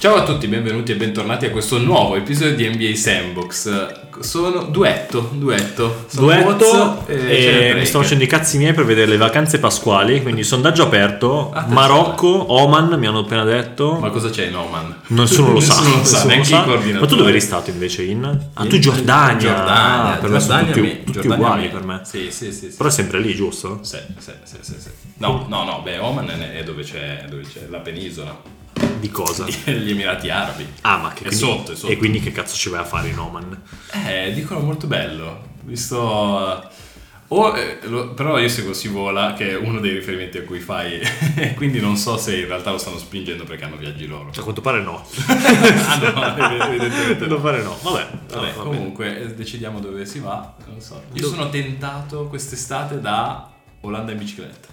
Ciao a tutti, benvenuti e bentornati a questo nuovo episodio di NBA Sandbox. Sono duetto, duetto. Sono Duetto e mi sto facendo i cazzi miei per vedere le vacanze pasquali, quindi sondaggio aperto, Attenzione. Marocco, Oman mi hanno appena detto. Ma cosa c'è in Oman? Nessuno lo sa, Nessuno lo sa, neanche i Ma coordinatori. tu dove eri stato invece in? Ah, tu In- Giordania. Giordania, Ah, per me sono Giordania tutti, tutti Giordania uguali mi- per me. Sì, sì, sì. sì. Però è sempre lì, giusto? Sì, sì, sì, sì, sì. No, no, no, beh, Oman è dove c'è, dove c'è la penisola, Di cosa? gli Emirati Arabi. Ah, ma che È quindi, sotto, è sotto. E quindi che cazzo ci vai a fare in Oman? Eh, dicono molto bello, visto... o, eh, lo- però io seguo Sivola, che è uno dei riferimenti a cui fai, quindi non so se in realtà lo stanno spingendo perché hanno viaggi loro. A quanto pare no. ah no, evidentemente pare no. Vabbè, Vabbè, vabbè, vabbè. comunque eh, decidiamo dove si va, non so. Io Dove- sono tentato quest'estate da Olanda in bicicletta.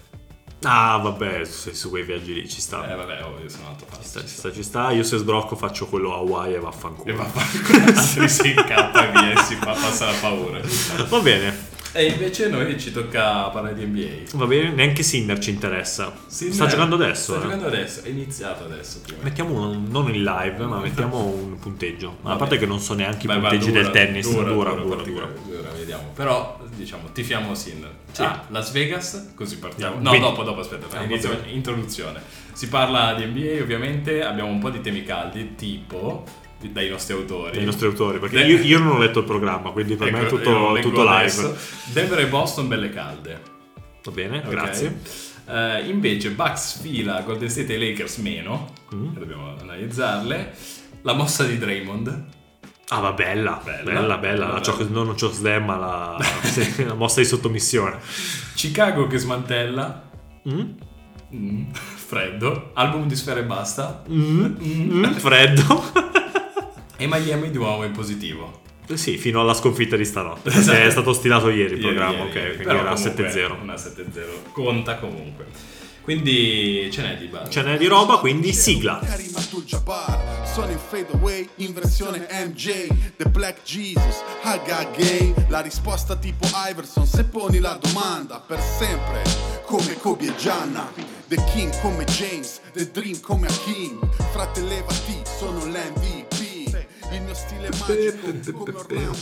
Ah, vabbè, su, su quei viaggi lì ci sta. Eh vabbè, oh, io sono andato a Ci sta, ci sta, ci sta. Io se sbrocco faccio quello a Hawaii e vaffanculo. E va a fare altri si incappa e via e si fa passare la paura. Va bene, E invece noi ci tocca parlare di NBA. va bene, neanche Sinner ci interessa. Sì, sta giocando adesso. Sta eh. giocando adesso, è iniziato adesso. Mettiamo un- non in live, ma mettiamo un punteggio. Ma a parte che non so neanche i punteggi dura, del tennis. Dura, dura, dura. particolare, dura, vediamo. Però, diciamo, tifiamo Sinner. Sì. Ah, Las Vegas, così partiamo. No, quindi- dopo, dopo, aspetta, Ah, inizio- introduzione. Si parla di NBA, ovviamente, abbiamo un po' di temi caldi, tipo dai nostri autori. Dei nostri autori, perché De- io, io non ho letto il programma, quindi per me è Ecco, tutto, tutto live. adesso. Denver e Boston, belle calde. Va bene, Ok? grazie. Eh, invece Bucks fila Golden State e Lakers meno, Mm. dobbiamo analizzarle. La mossa di Draymond. Ah, va bella, Bella, bella, bella. bella, La Choc- non Choc Slam, ma la, la mossa di sottomissione. Chicago che smantella. Mm? Mm, Freddo. Album di Sfera e Basta. Mm? Mm? Freddo. E Miami di nuovo in positivo. Eh sì, fino alla sconfitta di stanotte. Esatto. È stato stilato ieri il Ieri, programma, ieri, ok, ieri. quindi Però era comunque 7-0. Una 7-0. Conta comunque. Quindi ce n'è di base. Ce n'è di roba, quindi sigla. Karim Abdul-Jabbar Sono in fade away in versione MJ The Black Jesus, Haga Gay La risposta tipo Iverson Se poni la domanda per sempre Come Kobe e Gianna The King come James The Dream come Hakim Frate levati, sono l'MVP Il mio stile magico come Orlando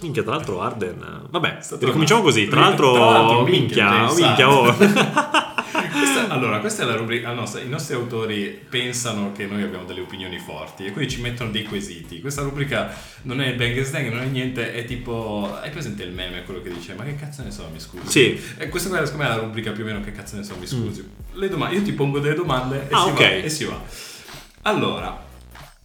Minchia, tra l'altro Arden. Vabbè, ricominciamo così. Tra Tra l'altro, minchia, minchia, oh. Questa- allora, questa è la rubrica. ah, no, I nostri autori pensano che noi abbiamo delle opinioni forti e quindi ci mettono dei quesiti. Questa rubrica non è bang and slang, non è niente, è tipo. Hai presente il meme, quello che dice: Ma che cazzo ne so, mi scusi? Sì. Mm. E questa qua, secondo me, è la rubrica più o meno che cazzo ne so, mi scusi. Le domande, io ti pongo delle domande e, Ah, si ok. va, e si va. Allora.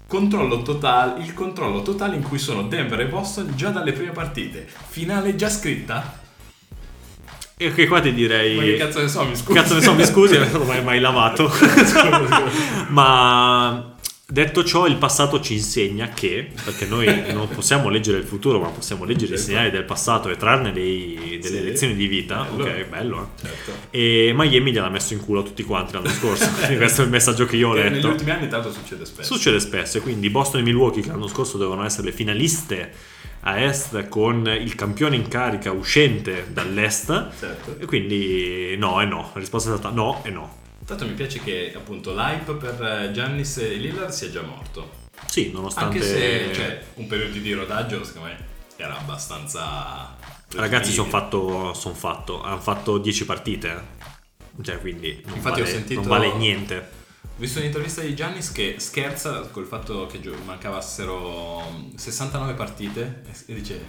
Controllo totale, il controllo totale in cui sono Denver e Boston già dalle prime partite. Finale già scritta? E che qua ti direi. Ma che cazzo ne so, mi scusi. Cazzo ne so, mi scusi, non l'ho mai, mai lavato. Ma detto ciò, il passato ci insegna che, perché noi non possiamo leggere il futuro, ma possiamo leggere i segnali del passato e trarne dei- delle Sì. lezioni di vita. Bello. Ok, bello. eh. Certo. E Miami gliel'ha messo in culo a tutti quanti l'anno scorso. Questo è il messaggio che io ho Che negli letto. ultimi anni tanto succede spesso. Succede spesso, e quindi Boston e Milwaukee che l'anno scorso dovevano essere le finaliste a est con il campione in carica uscente dall'est. Certo. E quindi no e no. La risposta è stata no e no. Tanto mi piace che appunto l'hype per eh, Giannis e Lillard sia già morto. Sì, nonostante... Anche se cioè, un periodo di rodaggio secondo me era abbastanza... Ragazzi, sono fatto, son fatto. Hanno fatto 10 partite. eh. Cioè, quindi non, Infatti ho vale, sentito- non vale niente. Ho visto un'intervista di Giannis che scherza col fatto che mancassero 69 partite e dice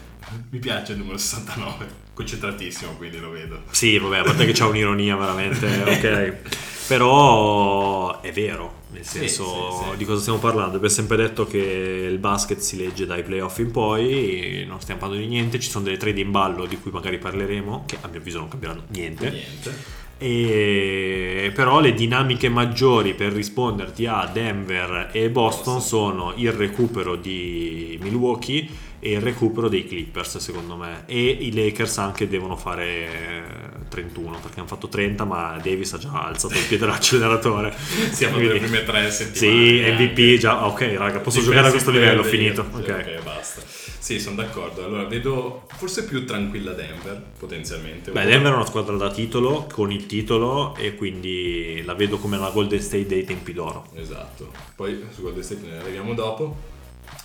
mi piace il numero 69, concentratissimo quindi lo vedo. Sì, vabbè, a parte che c'è un'ironia veramente, ok. Però è vero, nel Sì, senso sì, sì. di cosa stiamo parlando. Abbiamo sempre detto che il basket si legge dai playoff in poi, non stiamo parlando di niente, ci sono delle trade in ballo di cui magari parleremo, che a mio avviso non cambieranno niente. Niente. E però le dinamiche maggiori per risponderti a Denver e Boston. sono il recupero di Milwaukee e il recupero dei Clippers secondo me e i Lakers anche devono fare eh, 31 perché hanno fatto 30 ma Davis ha già alzato il piede dall'acceleratore Siamo nelle prime tre settimane. sì anche. MVP già ok raga posso Defensive giocare a questo livello the finito ok ok, basta. Sì, sono d'accordo. Allora, vedo forse più tranquilla Denver, potenzialmente. Beh, Denver è una squadra da titolo, con il titolo, e quindi la vedo come la Golden State dei tempi d'oro. Esatto. Poi su Golden State ne arriviamo dopo.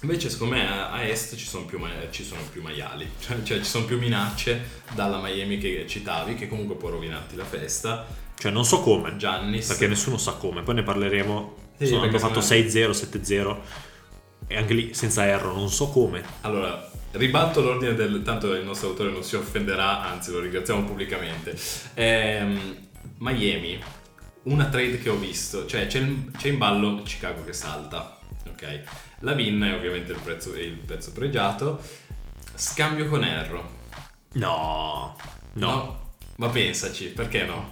Invece, secondo me a est ci sono più, ma- ci sono più maiali, cioè, cioè ci sono più minacce dalla Miami che citavi, che comunque può rovinarti la festa. Cioè, non so come, Giannis. perché nessuno sa come, poi ne parleremo. Sì, Sono- hanno fatto secondo 6-0, 7-0, e anche lì senza erro, non so come. Allora, ribalto l'ordine del... Tanto il nostro autore non si offenderà, anzi lo ringraziamo pubblicamente. Ehm, Miami, una trade che ho visto, cioè c'è, c'è in ballo Chicago che salta, ok? La Vin è ovviamente il prezzo, il pezzo pregiato, scambio con Erro. No, no. Ma pensaci, perché no?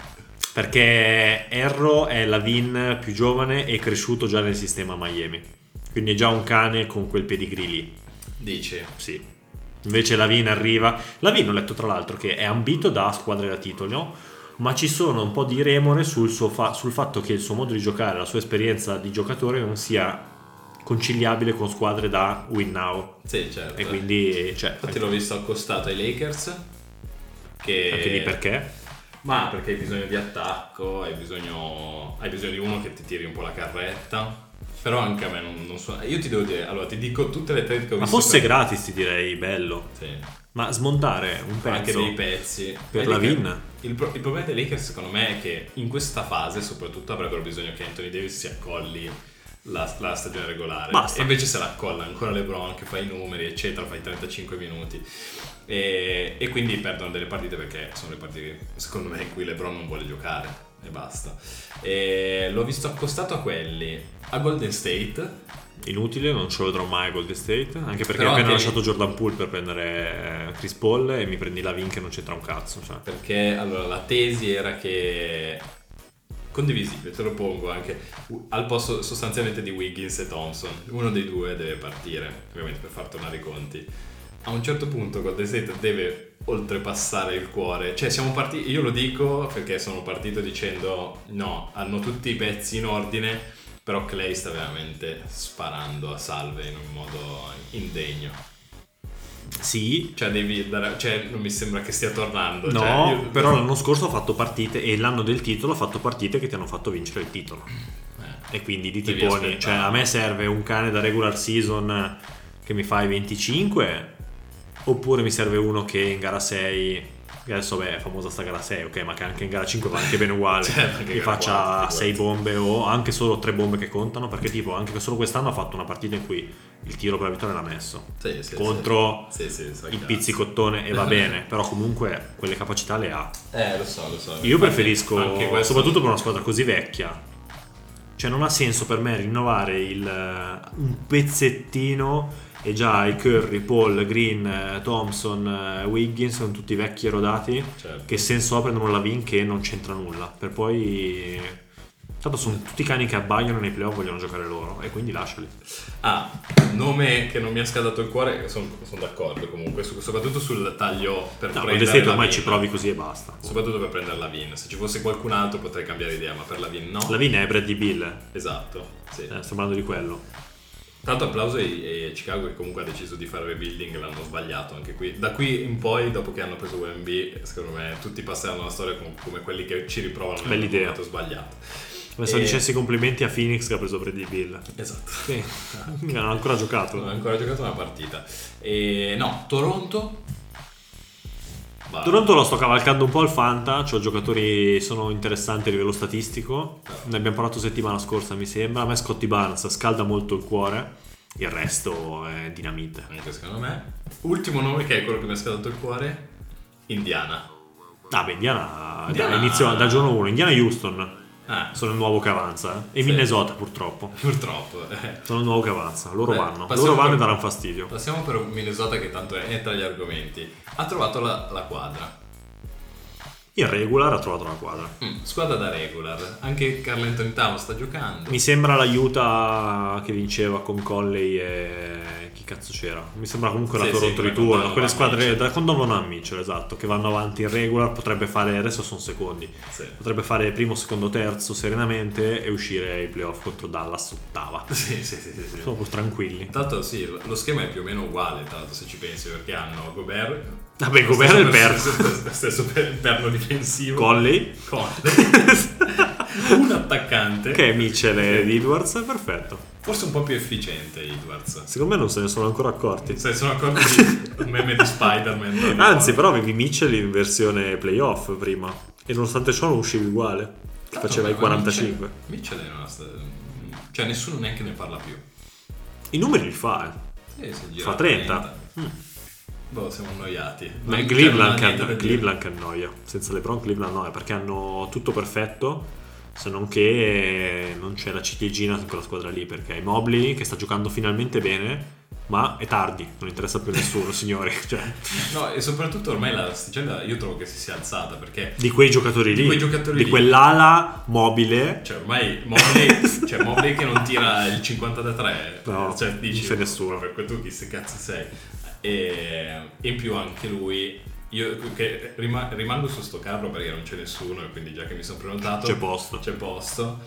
Perché Erro è la Vin più giovane e cresciuto già nel sistema Miami. Quindi è già un cane con quel pedigree lì. Dici, Sì. Invece Lavin arriva. Lavin ho letto tra l'altro che è ambito da squadre da titolo, ma ci sono un po' di remore sul, suo fa- sul fatto che il suo modo di giocare, la sua esperienza di giocatore non sia conciliabile con squadre da win now. sì certo. E quindi, cioè, Infatti l'ho visto accostato ai Lakers. Che... anche lì perché? Ma perché hai bisogno di attacco, hai bisogno, hai bisogno di uno che ti tiri un po' la carretta. Però anche a me non, non so. Io ti devo dire, allora ti dico tutte le trade che ho Ma visto. fosse per- gratis ti direi bello. Sì. Ma smontare un pezzo Anche dei pezzi. per la Vin? Il, pro- il problema dei Lakers, secondo me, è che in questa fase, soprattutto, avrebbero bisogno che Anthony Davis si accolli la, la stagione regolare. Basta. E invece se la accolla ancora LeBron, che fa i numeri, eccetera, fai 35 minuti. E, e quindi perdono delle partite perché sono le partite, secondo me, in cui LeBron non vuole giocare. E basta. E l'ho visto accostato a quelli. A Golden State. Inutile, non ce lo vedrò mai a Golden State. Anche perché Però ho appena lasciato Jordan Poole per prendere eh, Chris Paul e mi prendi la Vin che non c'entra un cazzo. Cioè. Perché allora la tesi era che condivisibile, te lo pongo anche al posto sostanzialmente di Wiggins e Thompson. Uno dei due deve partire, ovviamente per far tornare i conti. A un certo punto Golden State deve oltrepassare il cuore. Cioè siamo partiti, io lo dico perché sono partito dicendo no, hanno tutti i pezzi in ordine, però Clay sta veramente sparando a salve in un modo indegno. Sì, Cioè devi dare, cioè non mi sembra che stia tornando. No, cioè, io- però l'anno scorso ha fatto partite e l'anno del titolo ha fatto partite che ti hanno fatto vincere il titolo. Eh. E quindi di tiponi, cioè a me serve un cane da regular season che mi fa i 25 oppure mi serve uno che in gara 6 che adesso beh, è famosa sta gara 6, ok, ma che anche in gara 5 va anche bene uguale. Certo, anche che faccia quattro, 6 figurati. bombe o anche solo 3 bombe che contano, perché tipo anche solo quest'anno ha fatto una partita in cui il tiro per la vittoria l'ha messo. Sì, sì, contro sì. Il cazzo. pizzicottone e va bene, però comunque quelle capacità le ha. Eh, lo so, lo so. Io Infatti, preferisco, anche questo- soprattutto per una squadra così vecchia, cioè non ha senso per me rinnovare il, eh, un pezzettino e già i Curry, Paul, Green, eh, Thompson, eh, Wiggins sono tutti vecchi e rodati. Certo. Che senso ha prendere una Lavin che non c'entra nulla? Per poi... Tanto sono tutti cani che abbagliano nei playoff vogliono giocare loro e quindi lasciali. Ah, nome che non mi ha scaldato il cuore, sono d'accordo comunque, su- soprattutto sul taglio per No, prendere la ormai Vin. ci provi così e basta. Soprattutto per prendere la Vin. Se ci fosse qualcun altro potrei cambiare idea, ma per la Vin no. Lavin è Bradley Bill, Esatto, sì. eh, sto parlando di quello. Tanto applauso ai, ai Chicago che comunque ha deciso di fare rebuilding, l'hanno sbagliato anche qui. Da qui in poi, dopo che hanno preso UMB, secondo me tutti passeranno la storia come, come quelli che ci riprovano nel Bell'idea. momento sbagliato. Adesso E- dicessi complimenti a Phoenix che ha preso Bradley Bill. Esatto. Sì, non ha ancora giocato. Non ho ancora giocato una partita. E no, Toronto. Va. Toronto lo sto cavalcando un po' al Fanta, cioè giocatori sono interessanti a livello statistico. Ne abbiamo parlato settimana scorsa, mi sembra. A me Scotty Barnes scalda molto il cuore. Il resto è dinamite. Anche secondo me. Ultimo nome che è quello che mi ha scaldato il cuore. Indiana. Ah, beh, Indiana, Indiana- da, inizio, da giorno 1. Indiana Houston Ah, sono il nuovo che avanza. eh. E Sì. Minnesota, purtroppo. purtroppo. eh. Sono il nuovo che avanza. Loro Beh, vanno. Loro vanno per- e daranno fastidio. Passiamo per Minnesota che tanto è tra gli argomenti. Ha trovato la, la quadra. Il regular ha trovato la quadra. Mm, squadra da regular. Anche Carl Anthony Towns sta giocando. Mi sembra l'aiuta che vinceva con Colley e cazzo c'era? Mi sembra comunque la Sì, Toronto sì, ritorno. Quelle squadre Mitchell. da con Donovan Mitchell, esatto, che vanno avanti in regular, potrebbe fare, adesso sono secondi, Sì. potrebbe fare primo, secondo, terzo serenamente e uscire ai playoff contro Dallas ottava. Sì, sì, sì, sì. Sono proprio tranquilli. Tra l'altro sì, lo schema è più o meno uguale, l'altro se ci pensi, perché hanno Gobert... Vabbè, lo Gobert è il per- perno. Stesso, stesso per- perno difensivo. Conley, Conley. un attaccante. che è Mitchell ed Edwards, perfetto. Forse un po' più efficiente Edwards. Secondo me non se ne sono ancora accorti. Se sono accorti di un meme di Spider-Man. Anzi, però avevi Mitchell in versione playoff prima. E nonostante ciò non uscivi uguale. Che faceva i Ma 45. Mitchell, Mitchell è una... Cioè nessuno neanche ne parla più. I numeri li fa, eh. Sì, Fa 30. Boh, siamo annoiati. Ma Cleveland, dire. Cleveland annoia. Senza LeBron Cleveland annoia perché hanno tutto perfetto. Se non che non c'è la ciliegina in quella squadra lì. Perché hai Mobley che sta giocando finalmente bene. Ma è tardi, non interessa più a nessuno, signori. Cioè, No, e soprattutto ormai la sticella io trovo che si sia alzata perché... di quei giocatori Di lì, quei giocatori di lì. quell'ala mobile, Cioè ormai Mobley, cioè Mobley che non tira il 50 da 3 No, cioè, non dici, c'è nessuno. Per tu chi se cazzo sei? E in più anche lui, io che rima- rimango su sto carro perché non c'è nessuno e quindi già che mi sono prenotato c'è posto. c'è posto.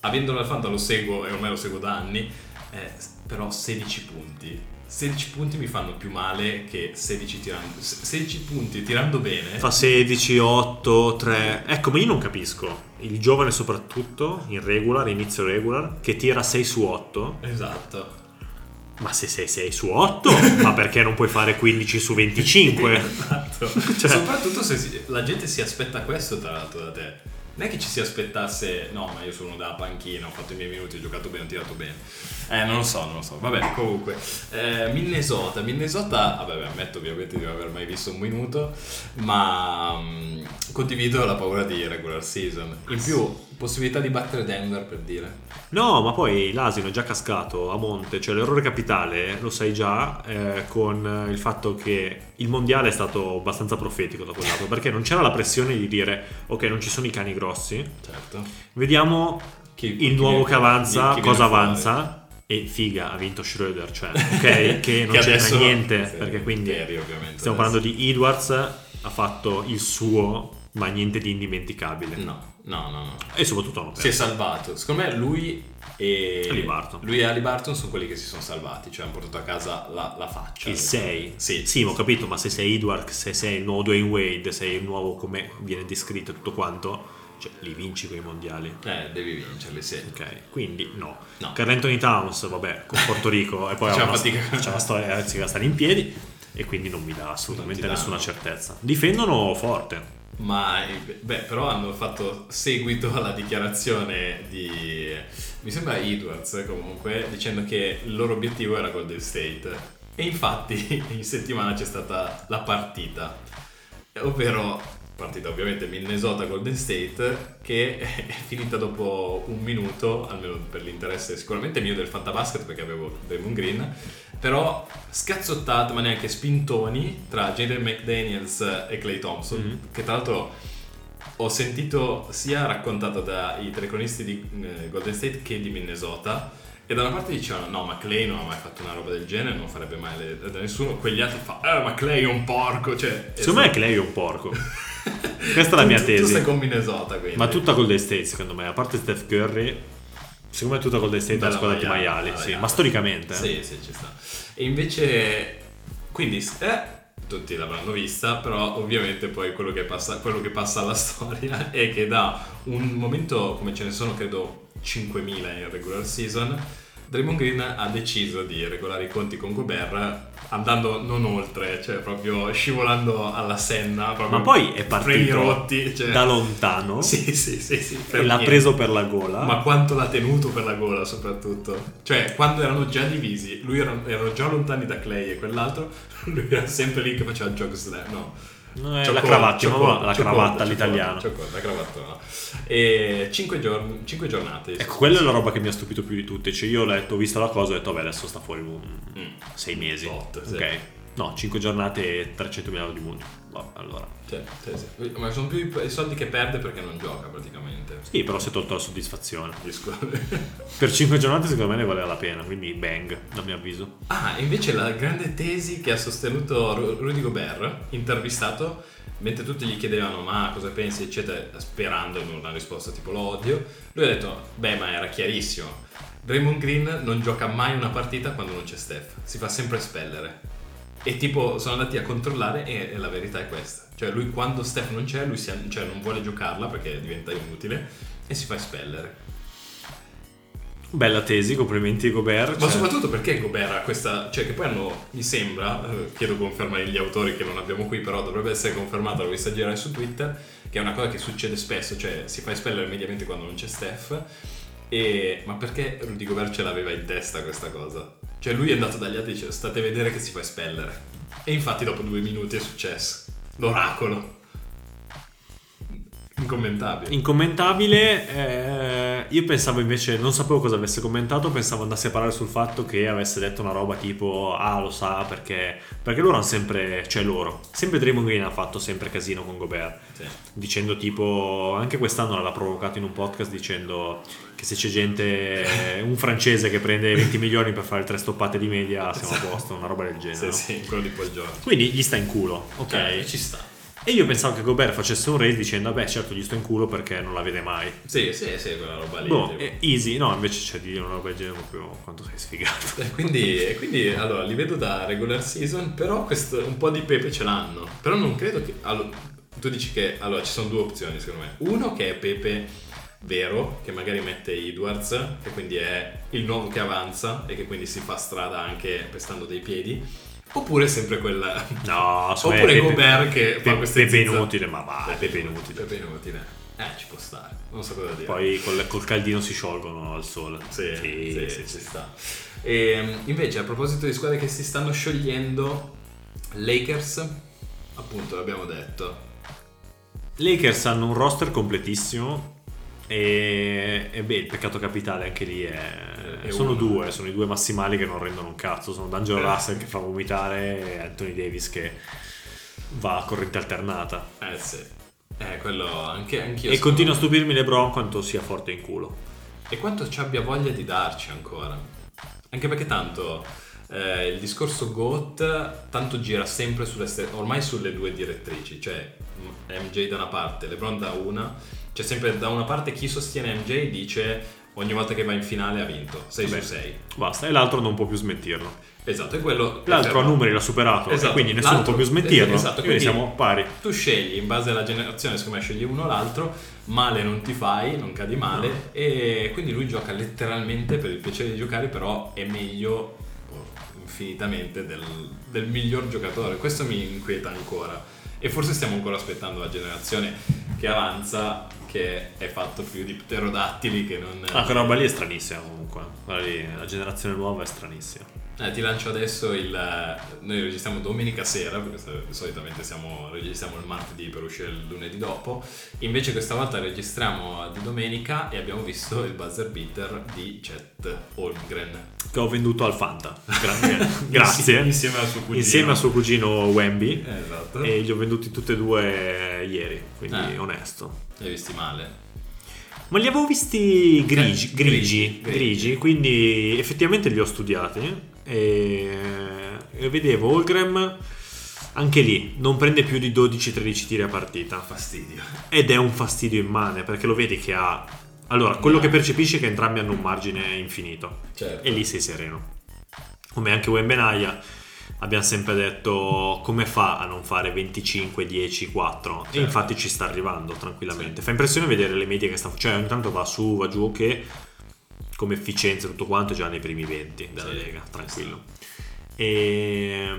Avendolo al lo seguo e ormai lo seguo da anni, eh, però 16 punti. 16 punti mi fanno più male che 16 tirando 16 punti tirando bene. Fa 16, 8, 3. Ecco, ma io non capisco. Il giovane soprattutto, in regular, inizio regular, che tira 6 su 8. Esatto. Ma se sei 6 su 8, ma perché non puoi fare 15 su 25? Esatto. Cioè- Soprattutto se si- la gente si aspetta questo tra l'altro da te. Non è che ci si aspettasse, no, ma io sono da panchina, ho fatto i miei minuti, ho giocato bene, ho tirato bene. Eh, non lo so, non lo so. Vabbè, comunque. Eh, Minnesota, Minnesota, vabbè, ammetto ovviamente di non aver mai visto un minuto, ma mm, condivido la paura di regular season. In più, possibilità di battere Denver per dire. No, ma poi l'asino è già cascato a monte, cioè l'errore capitale lo sai già eh, con il fatto che il mondiale è stato abbastanza profetico da quel lato, perché non c'era la pressione di dire ok non ci sono i cani grossi, Certo. vediamo Chi- il chi nuovo viene- che avanza, chi cosa avanza e figa ha vinto Schroeder, cioè ok che non c'entra adesso- niente, sì, perché quindi ovviamente, stiamo adesso. parlando di Edwards, ha fatto il suo ma niente di indimenticabile No, no, no, no. e soprattutto hanno Si è salvato. Secondo me lui e Haliburton. lui e Ali Barton sono quelli che si sono salvati, cioè hanno portato a casa la, la faccia. Il 6 Sì. sì, ma ho capito, ma se sei Edward, se sei il nuovo Dwayne Wade, sei il nuovo come viene descritto tutto quanto, cioè li vinci con i mondiali. Eh, devi vincerli, sì. Ok, quindi no. No. Carl Anthony Towns, vabbè, con Porto Rico e poi ha Faceva una, fatica. c'è una storia ragazzi da stare in piedi e quindi non mi dà assolutamente Non nessuna certezza. Difendono forte. Ma eh, beh, però hanno fatto seguito alla dichiarazione di mi sembra Edwards comunque dicendo che il loro obiettivo era Golden State. E infatti in settimana c'è stata la partita, ovvero partita ovviamente Minnesota-Golden State che è finita dopo un minuto, almeno per l'interesse sicuramente mio del fantabasket perché avevo Draymond Green, però scazzottata ma neanche spintoni tra Jaden McDaniels e Clay Thompson, Mhm. che tra l'altro ho sentito sia raccontata dai telecronisti di eh, Golden State che di Minnesota. E da una parte dicevano: No, ma Clay non ha mai fatto una roba del genere, non farebbe mai le- da nessuno. Quegli altri fa: Eh, ma Clay è un porco. Cioè, Secondo me Clay è un porco. Questa è la mia Tu- Tu tesi. sei con Minnesota, quindi. Ma tutta Golden State, secondo me, a parte Steph Curry, secondo me tutta Golden State è Bella squadra di maiali, sì, ma storicamente. eh. Sì, sì, ci sta. E invece, quindi, eh, tutti l'avranno vista, però ovviamente poi quello che, passa, quello che passa alla storia è che da un momento, come ce ne sono credo 5.000 in regular season, Draymond Green ha deciso di regolare i conti con Gobert andando non oltre, cioè proprio scivolando alla senna. Ma poi è partito rotti, cioè- da lontano Sì, sì, sì, sì. e l'ha preso per la gola. Ma quanto l'ha tenuto per la gola soprattutto? Cioè, quando erano già divisi, lui era, erano già lontani da Clay e quell'altro, lui era sempre lì che faceva jog slam, no? No, è la cravatta, la cravatta all'italiano. La cravatta. E 5 giorni, cinque giornate. Ecco, quella è la roba che mi ha stupito più di tutte. Cioè, io ho letto, ho visto la cosa e ho detto, vabbè, adesso sta fuori un... Mm. sei mesi. Tot, sì. Ok. No, 5 giornate e 300.000 euro di multa. Vabbè, allora. Cioè, sì, sì. Ma sono più i soldi che perde perché non gioca praticamente. Sì, però si è tolto la soddisfazione. Per 5 giornate secondo me ne valeva la pena, quindi bang, a mio avviso. Ah, invece la grande tesi che ha sostenuto Ru- Rudy Gobert, intervistato, mentre tutti gli chiedevano ma cosa pensi, eccetera, sperando in una risposta tipo lo odio, lui ha detto, beh ma era chiarissimo, Draymond Green non gioca mai una partita quando non c'è Steph, si fa sempre espellere. E tipo sono andati a controllare e, e la verità è questa. Cioè lui quando Steph non c'è, lui si, cioè, non vuole giocarla perché diventa inutile e si fa espellere. Bella tesi, complimenti Gobert. Ma cioè- soprattutto perché Gobert ha questa. Cioè, che poi hanno. Mi sembra. eh, chiedo conferma agli autori che non abbiamo qui, però dovrebbe essere confermato. L'ho vista girare su Twitter. Che è una cosa che succede spesso. Cioè, si fa espellere immediatamente quando non c'è Steph. E, ma perché Rudy Gobert ce l'aveva in testa questa cosa? Cioè, lui è andato dagli altri e dice: State a vedere che si fa espellere. E infatti, dopo due minuti è successo. L'oracolo. Incommentabile. Incommentabile, eh, io pensavo invece, non sapevo cosa avesse commentato, pensavo andasse a parlare sul fatto che avesse detto una roba tipo, ah lo sa perché, perché loro hanno sempre, cioè loro, sempre Draymond Green ha fatto sempre casino con Gobert, Sì. dicendo tipo, anche quest'anno l'ha provocato in un podcast dicendo che se c'è gente, un francese che prende 20 milioni per fare tre stoppate di media, siamo a posto, una roba del genere. Sì, no? sì, quello di Paul George. Quindi gli sta in culo, ok? Eh, ci sta. E io pensavo che Gobert facesse un raise dicendo, beh certo gli sto in culo perché non la vede mai. Sì, sì, sì, quella roba lì. Boh, tipo. è easy, no, invece c'è di dire una roba del genere proprio quanto sei sfigato. E quindi, e quindi, allora li vedo da regular season, però questo, un po' di pepe ce l'hanno. Però non credo che. allora, tu dici che allora ci sono due opzioni secondo me. Uno che è pepe vero, che magari mette Edwards, che quindi è il nuovo che avanza e che quindi si fa strada anche pestando dei piedi. Oppure sempre quella. No, Oppure Pepe- Gobert che fa Pepe, queste Pepe zizza- inutile, ma vai, Pepe inutile. Pepe inutile. Eh, ci può stare. Non so cosa dire. Poi col, col caldino si sciolgono al sole. Sì, sì, sì, ci sì. sta. E, invece, a proposito di squadre che si stanno sciogliendo, Lakers, appunto, l'abbiamo detto. Lakers hanno un roster completissimo e, e beh, il peccato capitale anche lì è... È sono uno. due, sono i due massimali che non rendono un cazzo. Sono D'Angelo Eh. Russell che fa vomitare e Anthony Davis che va a corrente alternata. Eh sì. Eh, quello anche anch'io. E continua a stupirmi LeBron quanto sia forte in culo. E quanto ci abbia voglia di darci ancora. Anche perché tanto eh, il discorso GOAT tanto gira sempre sulle ste- ormai sulle due direttrici, cioè MJ da una parte, LeBron da una. C'è sempre da una parte chi sostiene MJ dice ogni volta che va in finale ha vinto, 6 Vabbè. su 6. Basta, e l'altro non può più smettirlo. Esatto, è quello L'altro a numeri l'ha superato, Esatto, e quindi nessuno l'altro- può più smentirlo. esatto, quindi quindi- siamo pari. Tu scegli in base alla generazione, secondo me scegli uno o l'altro, male non ti fai, non cadi male, No. e quindi lui gioca letteralmente per il piacere di giocare, però è meglio oh, infinitamente del, del miglior giocatore. Questo mi inquieta ancora. E forse stiamo ancora aspettando la generazione che avanza, che è fatto più di pterodattili che non... Ah, quella roba lì è stranissima comunque. Lì, la generazione nuova è stranissima. Eh, ti lancio adesso il. Noi registriamo domenica sera, perché solitamente siamo, registriamo il martedì per uscire il lunedì dopo. Invece, questa volta registriamo di domenica e abbiamo visto il buzzer beater di Chet Holmgren. Che ho venduto al Fanta. Gra- Grazie. Insieme al suo cugino. Insieme a suo cugino Wemby. Eh, esatto. E li ho venduti tutti e due ieri, quindi Eh. onesto. Li hai visti male. Ma li avevo visti grigi, Eh, grigi, grigi, grigi, grigi. quindi effettivamente li ho studiati e, e vedevo Holgram anche lì non prende più di 12-13 tiri a partita Fastidio. ed è un fastidio immane perché lo vedi che ha allora quello No. che percepisce è che entrambi hanno un margine infinito Certo. e lì sei sereno come anche Wembenaya abbiamo sempre detto come fa a non fare 25, 10, 4 e Certo. infatti ci sta arrivando tranquillamente. Sì. fa impressione vedere le medie che sta cioè ogni tanto va su va giù che come efficienza e tutto quanto è già nei primi 20 della Sì, Lega tranquillo. E,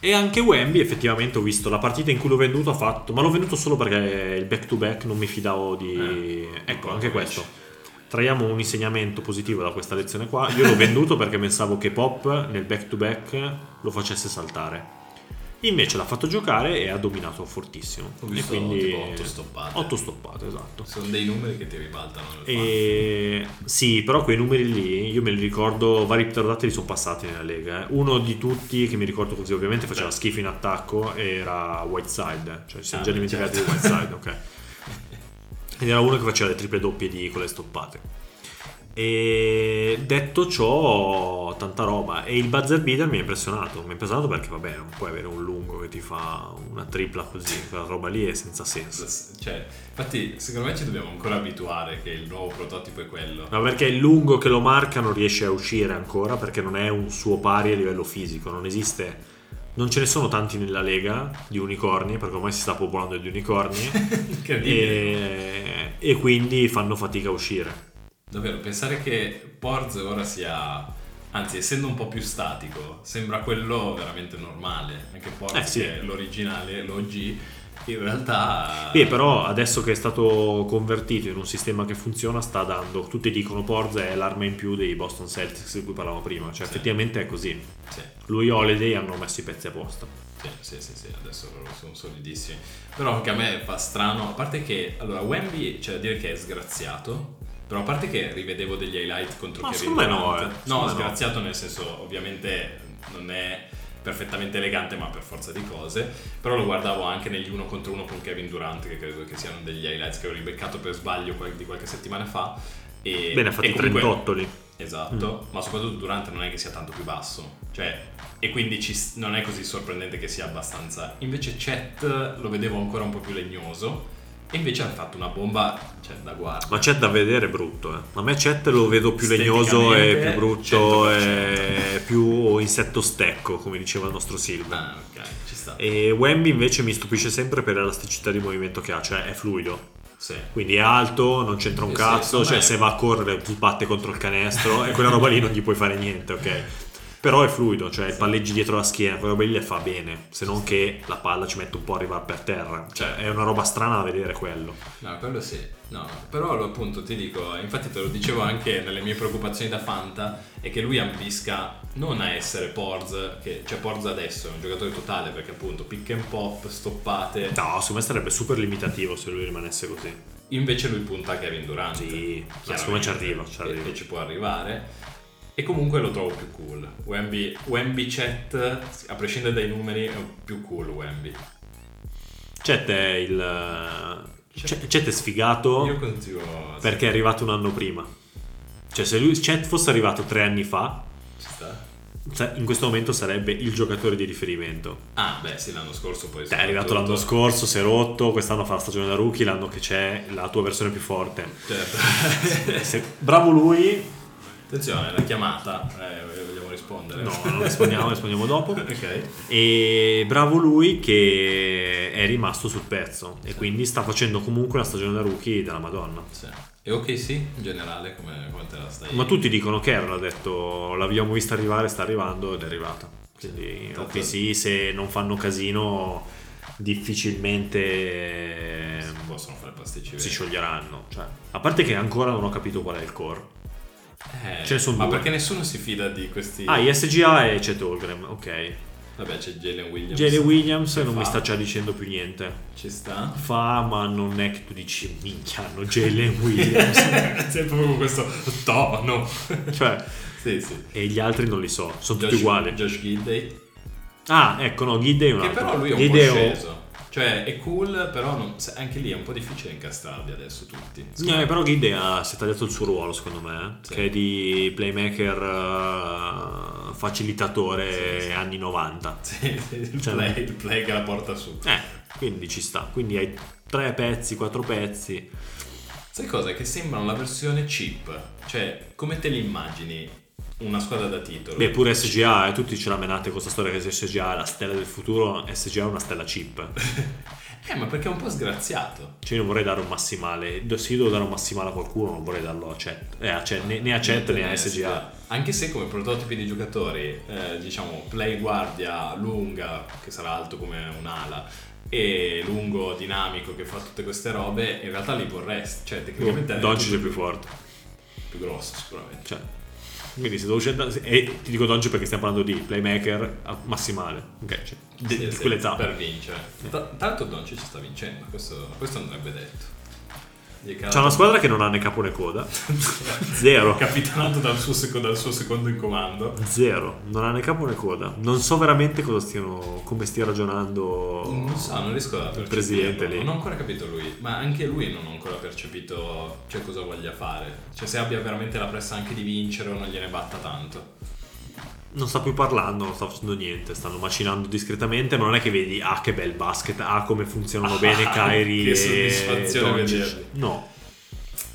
e anche Wemby effettivamente ho visto la partita in cui l'ho venduto ha fatto ma l'ho venduto solo perché il back to back non mi fidavo di Eh, ecco anche questo. traiamo un insegnamento positivo da questa lezione qua. Io l'ho venduto perché pensavo che Pop nel back to back lo facesse saltare invece l'ha fatto giocare e ha dominato fortissimo e quindi tipo otto stoppate. 8 stoppate esatto Sono dei numeri che ti ribaltano. e sì, però quei numeri lì io me li ricordo, vari pterodattili sono passati nella Lega. eh. Uno di tutti che mi ricordo così, ovviamente faceva schifo in attacco, era Whiteside, cioè ci siamo Ah, già dimenticati certo. di Whiteside, ok. Ed era uno che faceva le triple doppie di con le stoppate. E detto ciò, tanta roba. E il buzzer beater mi ha impressionato. Mi ha impressionato perché, vabbè, non puoi avere un lungo che ti fa una tripla così. Quella roba lì è senza senso. Cioè, infatti, secondo me ci dobbiamo ancora abituare che il nuovo prototipo è quello. Ma perché il lungo che lo marca non riesce a uscire ancora perché non è un suo pari a livello fisico, non esiste. Non ce ne sono tanti nella lega di unicorni, perché ormai si sta popolando di unicorni, e, e quindi fanno fatica a uscire. Davvero, pensare che Porz ora sia, anzi essendo un po' più statico, sembra quello veramente normale. Anche Porz, Eh, sì. è l'originale, l'OG, in realtà... Sì, però adesso che è stato convertito in un sistema che funziona, sta dando. Tutti dicono Porza è l'arma in più dei Boston Celtics di cui parlavamo prima. Cioè, Sì. effettivamente è così. Sì, Lui e Holiday hanno messo i pezzi apposta. sì, sì, sì, sì, adesso sono solidissimi. Però anche a me fa strano, a parte che, allora, Wemby c'è da dire che è sgraziato, però a parte che rivedevo degli highlight contro Ma Kevin me no, Durant. eh. No, no. sgraziato nel senso, ovviamente non è perfettamente elegante, ma per forza di cose. Però lo guardavo anche negli uno contro uno con Kevin Durant, che credo che siano degli highlights che ho ribeccato per sbaglio di qualche settimana fa. E, Bene, ha fatto e i comunque- 38 lì. Esatto, ma soprattutto Durant non è che sia tanto più basso, cioè, e quindi ci non è così sorprendente che sia abbastanza. Invece Chet lo vedevo ancora un po' più legnoso, e invece ha fatto una bomba, cioè, da guardia. Ma Chet da vedere brutto, eh. A me Chet lo vedo più legnoso e più brutto 100%. e più insetto stecco, come diceva il nostro Silva. Ah, ok, ci sta. E Wemby invece mi stupisce sempre per l'elasticità di movimento che ha, cioè è fluido. Sì. Quindi è alto, non c'entra un sì, cazzo, secondo cioè me- se va a correre sbatte contro il canestro e quella roba lì non gli puoi fare niente, ok? Però è fluido, cioè palleggi dietro la schiena, quella roba lì le fa bene, se non che la palla ci mette un po' a arrivare per terra. Cioè è una roba strana da vedere quello. No, quello sì. No, però appunto ti dico, infatti te lo dicevo anche nelle mie preoccupazioni da Fanta, è che lui ambisca non a essere Porz, che c'è Porz adesso, è un giocatore totale perché appunto pick and pop, stoppate, No, secondo me sarebbe super limitativo se lui rimanesse così. invece lui punta a Kevin Durant. Sì, secondo me ci arriva, ci arriva. E, ci può arrivare. E comunque lo trovo più cool. Wemby, Wemby Chat, a prescindere dai numeri, è più cool Wemby. Chet è il... Chet Chet è sfigato Io continuo a... perché è arrivato un anno prima. Cioè se lui Chet fosse arrivato tre anni fa, Ci sta? sa- in questo momento sarebbe il giocatore di riferimento. Ah, beh, sì, l'anno scorso poi... Cioè, è arrivato soprattutto- l'anno scorso, si è rotto, quest'anno fa la stagione da rookie, l'anno che c'è la tua versione più forte. Certo. Se- bravo lui, Attenzione, la chiamata, eh, vogliamo rispondere? no, non rispondiamo, rispondiamo dopo. ok. E bravo lui che è rimasto sul pezzo e quindi sta facendo comunque una stagione da rookie della Madonna. Sì. E ok sì, in generale, come, come te la stai... Ma tutti dicono che Carroll ha detto l'abbiamo vista arrivare, sta arrivando ed è arrivata. Quindi Tanto- ok sì, se non fanno casino difficilmente Si possono fare pasticci si scioglieranno. Cioè, a parte che ancora non ho capito qual è il core. Eh, Ce ne sono ma due. perché nessuno si fida di questi... Ah, ISGA e Chet Holmgren, ok. Vabbè, c'è Jalen Williams. Jalen Williams Che non mi fa? sta già dicendo più niente. Ci sta? Fa, ma non è che tu dici, minchia, hanno Jalen Williams. C'è proprio questo tono. cioè, sì, sì. e gli altri non li so, sono tutti Josh- uguali. Josh Gidday. Ah, ecco, no, Gidde è un Che altro. però lui è un po' Gidde sceso. Cioè, è cool, però non- anche lì è un po' difficile incastrarli adesso tutti. Eh, però Gidde ha, si è tagliato il suo ruolo, secondo me, eh, Sì. che è di playmaker eh, facilitatore Sì, sì. anni 90. Sì, sì, il, Cioè, play, il play che la porta su. Eh, quindi ci sta. Quindi hai tre pezzi, quattro pezzi. Sai cosa? Che sembrano la versione cheap. Cioè, come te li immagini una squadra da titolo? Beh, pure SGA, eh, tutti ce la menate con questa storia che SGA è la stella del futuro, SGA è una stella cheap. Eh, ma perché è un po' sgraziato. Cioè, io non vorrei dare un massimale. Se io devo dare un massimale a qualcuno, non vorrei darlo a Chet. Eh, a Chet- né, né a Chet né a SGA. Anche se come prototipi di giocatori, eh, diciamo, play guardia lunga, che sarà alto come un'ala, e lungo dinamico che fa tutte queste robe, in realtà li vorresti. Cioè, tecnicamente è Doncic è più forte. più grosso sicuramente. Cioè, quindi se devo scegliere. E ti dico Doncic perché stiamo parlando di playmaker massimale. Ok, cioè, di, Sì, di sì, quell'età. Per vincere. Tra- Tanto Doncic ci sta vincendo, questo, questo andrebbe detto. C'è una squadra che non ha né capo né coda. Zero. Capitanato dal suo, secondo, dal suo secondo in comando. Zero. Non ha né capo né coda. Non so veramente cosa stiano, come stia ragionando. Non so, non riesco a percepirlo. presidente lì. Non ho ancora capito lui, ma anche lui non ho ancora percepito cioè, cosa voglia fare. Cioè se abbia veramente la pressa anche di vincere o non gliene batta tanto. Non sta più parlando, non sta facendo niente. Stanno macinando discretamente. Ma non è che vedi, ah, che bel basket, ah, come funzionano Ah, bene Kyrie che e soddisfazione vederli. No.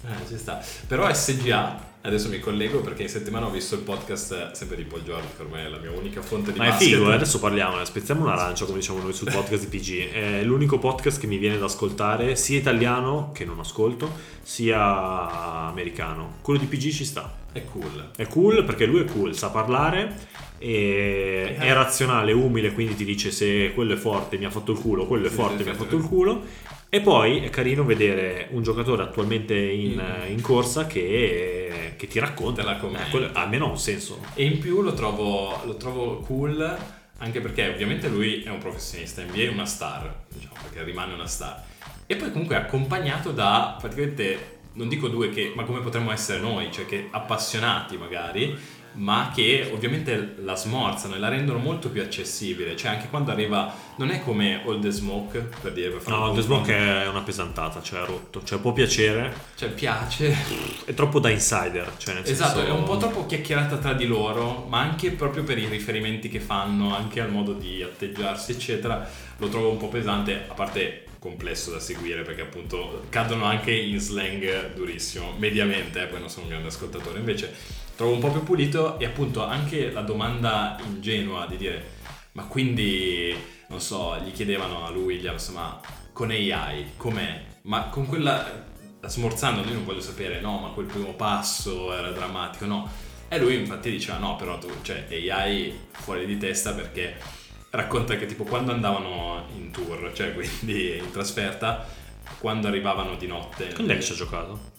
Eh, ci sta. Però SGA, adesso mi collego perché in settimana ho visto il podcast eh, sempre di Paul George, che ormai è la mia unica fonte di Ma è basket. figo, eh, adesso parliamo, spezziamo un arancio come diciamo noi sul podcast di PG. È l'unico podcast che mi viene da ascoltare, sia italiano, che non ascolto, sia americano. Quello di PG ci sta. È cool. È cool perché lui è cool, sa parlare, e è razionale, umile, quindi ti dice se quello è forte mi ha fatto il culo, quello è Sì, forte sì, mi ha fatto il culo. E poi è carino vedere un giocatore attualmente in, Mm. in corsa che, che ti racconta. Te la commenta. Eh, quello- almeno ha un senso. E in più lo trovo, lo trovo cool anche perché ovviamente lui è un professionista, NBA è una star, diciamo, perché rimane una star. E poi comunque è accompagnato da praticamente, non dico due che, ma come potremmo essere noi, cioè che appassionati magari, ma che ovviamente la smorzano e la rendono molto più accessibile. Cioè anche quando arriva, non è come the Smoke, per dire, per No, The Smoke è una pesantata, cioè è rotto. Cioè può piacere, Cioè piace, è troppo da insider. Cioè nel Esatto, senso- è un po' troppo chiacchierata tra di loro, ma anche proprio per i riferimenti che fanno, anche al modo di atteggiarsi, eccetera, lo trovo un po' pesante, a parte complesso da seguire perché appunto cadono anche in slang durissimo, mediamente, eh, poi non sono un grande ascoltatore, invece trovo un po' più pulito e appunto anche la domanda ingenua di dire ma quindi, non so, gli chiedevano a lui, Williams, ma con AI com'è? Ma con quella smorzando, lui non voglio sapere, no, ma quel primo passo era drammatico, no. E lui infatti diceva, no, però tu, cioè, AI fuori di testa perché racconta che tipo quando andavano in tour, cioè quindi in trasferta, quando arrivavano di notte, Quando è che ci ha giocato?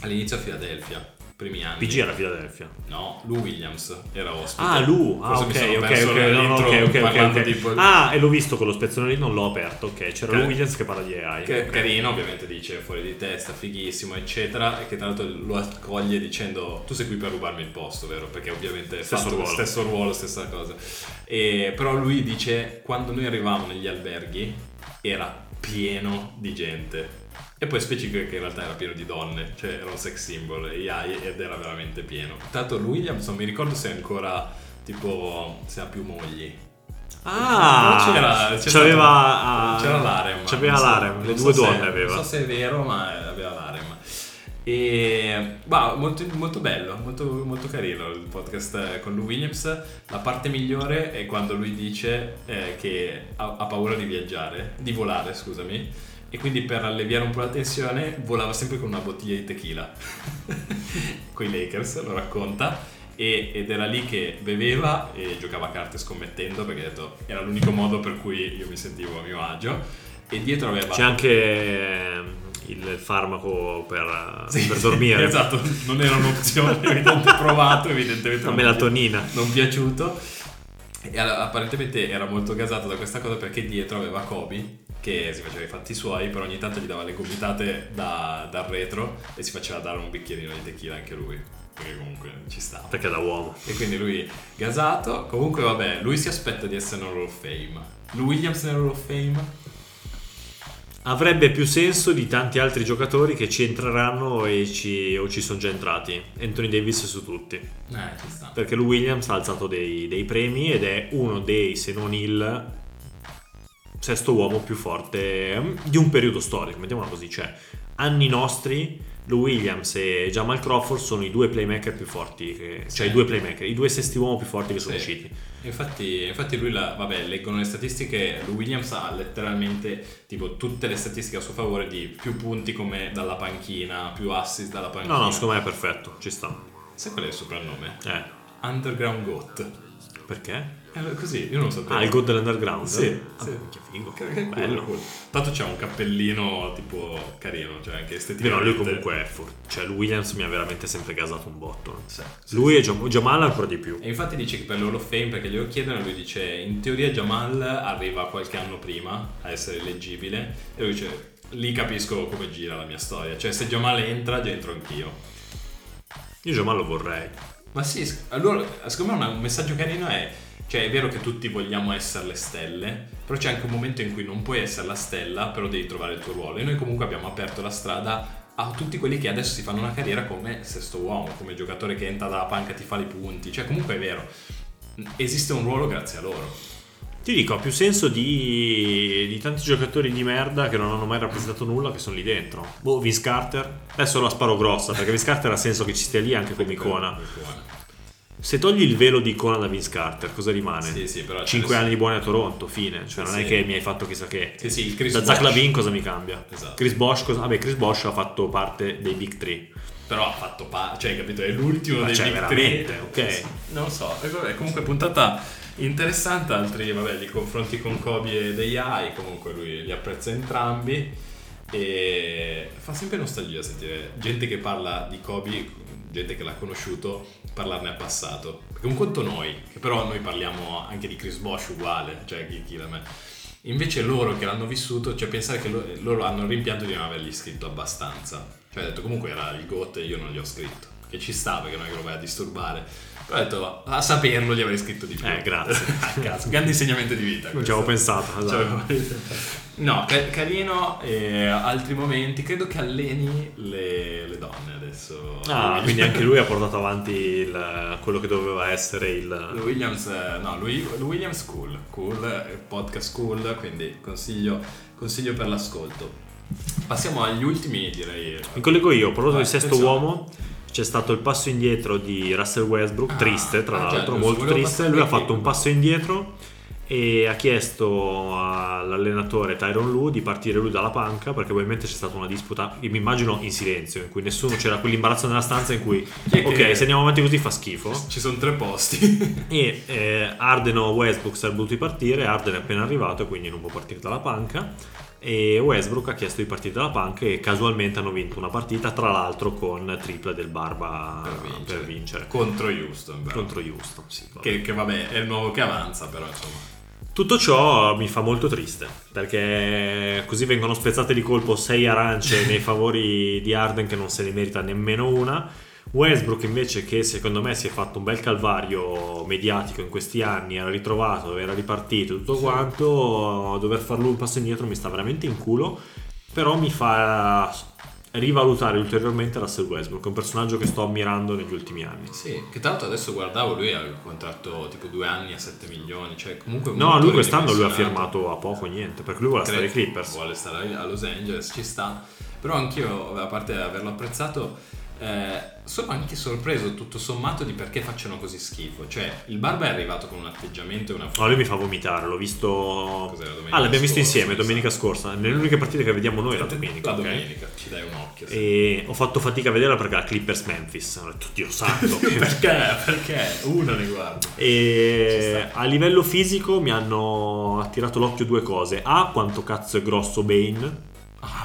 all'inizio a Filadelfia, primi anni. PG era a Philadelphia. No, Lou Williams era ospite. Ah, Lu, ah, Forse ok, ok, ok, no, no, l'intro ok, ok, ok, parlando ok. tipo- Ah, e l'ho visto quello spezzone lì, non l'ho aperto, ok. C'era Ok. Lou Williams che parla di AI. Che è carino, ovviamente dice fuori di testa, fighissimo, eccetera, e che tra l'altro lo accoglie dicendo tu sei qui per rubarmi il posto, vero? Perché ovviamente è Stesso fatto- ruolo. stesso ruolo, stessa cosa. E, però lui dice quando noi arrivavamo negli alberghi era pieno di gente. E poi specifica che in realtà era pieno di donne, cioè era un sex symbol AI ed era veramente pieno. Tanto lui, Williamson, mi ricordo se ancora tipo se ha più mogli. Ah, c'era, c'è c'aveva, stato- ah, c'era l'harem. C'aveva non so- l'harem, non le so due se- donne aveva. Non so se è vero, ma aveva l'harem. E bah, molto, molto bello, molto, molto carino il podcast con Lou Williams. La parte migliore è quando lui dice eh, che ha, ha paura di viaggiare, di volare, scusami. E quindi per alleviare un po' la tensione volava sempre con una bottiglia di tequila. con i Lakers, lo racconta. E- ed era lì che beveva e giocava a carte scommettendo perché detto era l'unico modo per cui io mi sentivo a mio agio. E dietro aveva C'è anche ehm, il farmaco per, Sì, per dormire. esatto, non era un'opzione, evidentemente provato, evidentemente La melatonina. non piaciuto. E alla- apparentemente era molto gasato da questa cosa perché dietro aveva Kobe che si faceva i fatti suoi, però ogni tanto gli dava le gomitate da- dal retro e si faceva dare un bicchierino di tequila anche lui, perché comunque ci stava. Perché da uomo. E quindi lui gasato, comunque vabbè, lui si aspetta di essere nel Hall of Fame. Williams nel Hall of Fame? Avrebbe più senso di tanti altri giocatori che ci entreranno e ci, o ci sono già entrati. Anthony Davis su tutti. Eh, ci sta. Perché lui Williams ha alzato dei, dei premi ed è uno dei, se non il sesto uomo più forte mm, di un periodo storico, mettiamola così, cioè anni nostri, Lou Williams e Jamal Crawford sono i due playmaker più forti, che- Sì. cioè i due playmaker, i due sesti uomo più forti che sono Sì. usciti. Infatti, infatti lui, la, vabbè, leggono le statistiche, lui Williams ha letteralmente tipo tutte le statistiche a suo favore di più punti come dalla panchina, più assist dalla panchina. No, no, secondo me è perfetto, ci sta. Sai qual è il soprannome? Eh, Underground Goat. Perché? È così, io non lo sapevo. Ah, il God dell'underground? Sì, Ah, sì. Che figo. Che, che Bello. Cool. Tanto c'ha un cappellino tipo carino, cioè anche Però esteticamente. lui comunque è for- cioè Williams mi ha veramente sempre gasato un botto. Sì, sì, Lui e Jam- Jamal ancora di più. E infatti dice che per l'Hall of Fame, perché glielo chiedono, lui dice in teoria Jamal arriva qualche anno prima a essere eleggibile e lui dice lì capisco come gira la mia storia. Cioè, se Jamal entra, entro anch'io. Io Jamal lo vorrei. Ma sì, allora, secondo me un messaggio carino è, cioè è vero che tutti vogliamo essere le stelle, però c'è anche un momento in cui non puoi essere la stella, però devi trovare il tuo ruolo. E noi comunque abbiamo aperto la strada a tutti quelli che adesso si fanno una carriera come sesto uomo, come giocatore che entra dalla panca e ti fa i punti. Cioè comunque è vero, esiste un ruolo grazie a loro. Ti dico, ha più senso di, di tanti giocatori di merda che non hanno mai rappresentato nulla che sono lì dentro. Boh, Vince Carter. Adesso la sparo grossa perché Vince Carter ha senso che ci stia lì anche come icona. Se togli il velo di icona da Vince Carter, cosa rimane? Sì, sì, però 5 adesso- anni buoni a Toronto, fine. Cioè, non è Sì. che mi hai fatto chissà che. Sì, sì, il Chris da Zach Bosh. Lavin cosa mi cambia? Esatto. Chris Bosch, cosa... Vabbè, Chris Bosch ha fatto parte dei Big Three. Però ha fatto pa- cioè, capito? È l'ultimo Ma dei cioè, Big veramente, Three. ok. Sì, Non lo so. Vabbè, comunque puntata interessante, altri, vabbè, li confronti con Kobe e dei AI, comunque lui li apprezza entrambi e fa sempre nostalgia sentire gente che parla di Kobe, gente che l'ha conosciuto, parlarne al passato. Perché un conto noi, che però noi parliamo anche di Chris Bosh uguale, cioè chi, chi da me. Invece loro che l'hanno vissuto, cioè pensare che lo- loro hanno il rimpianto di non avergli scritto abbastanza. Cioè ha detto comunque era il GOT e io non gli ho scritto. Che ci sta perché non è che lo vai a disturbare. Però ho detto a saperlo gli avrei scritto di più. Eh, grazie. grande insegnamento di vita. Non ci avevo pensato. Ci esatto. No, ca- carino, e altri momenti. Credo che alleni le, le donne adesso. Ah, quindi anche lui ha portato avanti il- quello che doveva essere il. Williams, eh, no, lui, Williams cool, cool, eh, podcast cool, quindi consiglio, consiglio per l'ascolto. Passiamo agli ultimi, direi. Mi collego io, ho parlato Vai, di sesto uomo. C'è stato il passo indietro di Russell Westbrook, Ah, triste tra ah, già, l'altro, giusto, molto triste. Lui ha fatto un passo indietro e ha chiesto all'allenatore Tyron Lu di partire lui dalla panca perché probabilmente c'è stata una disputa, mi immagino in silenzio, in cui nessuno c'era quell'imbarazzo nella stanza in cui ok, se andiamo avanti così fa schifo. Ci sono tre posti. E eh, Arden o Westbrook sarebbero dovuti partire, Arden è appena arrivato e quindi non può partire dalla panca. E Westbrook ha chiesto di partire dalla panca e casualmente hanno vinto una partita, tra l'altro con triple del Barba Per vincere. per vincere. Contro Houston, però. Contro Houston, sì. vabbè. Che, che vabbè, è il nuovo che avanza, però insomma. Tutto ciò mi fa molto triste perché così vengono spezzate di colpo sei arance nei favori di Arden che non se ne merita nemmeno una. Westbrook invece che secondo me si è fatto un bel calvario mediatico in questi anni, era ritrovato, era ripartito tutto quanto, dover farlo un passo indietro mi sta veramente in culo, però mi fa rivalutare ulteriormente Russell Westbrook, un personaggio che sto ammirando negli ultimi anni. Sì, che l'altro adesso guardavo, lui ha il contratto tipo due anni a 7 milioni, cioè comunque... No, lui quest'anno lui ha firmato a poco niente, perché lui vuole stare ai Credo- Clippers. Vuole stare a Los Angeles, ci sta. Però anch'io, a parte averlo apprezzato, eh, sono anche sorpreso tutto sommato di perché facciano così schifo. Cioè, il Barba è arrivato con un atteggiamento e una No, lui mi fa vomitare, l'ho visto. Ah, l'abbiamo visto insieme domenica scorsa. Nelle uniche partite che vediamo noi la domenica. La domenica, ci dai un occhio. sì. E ho fatto fatica a vederla perché la Clippers Memphis. Ho detto, Dio santo. perché? Perché? Uno ne guarda. E a livello fisico mi hanno attirato l'occhio due cose. A, quanto cazzo è grosso Bane.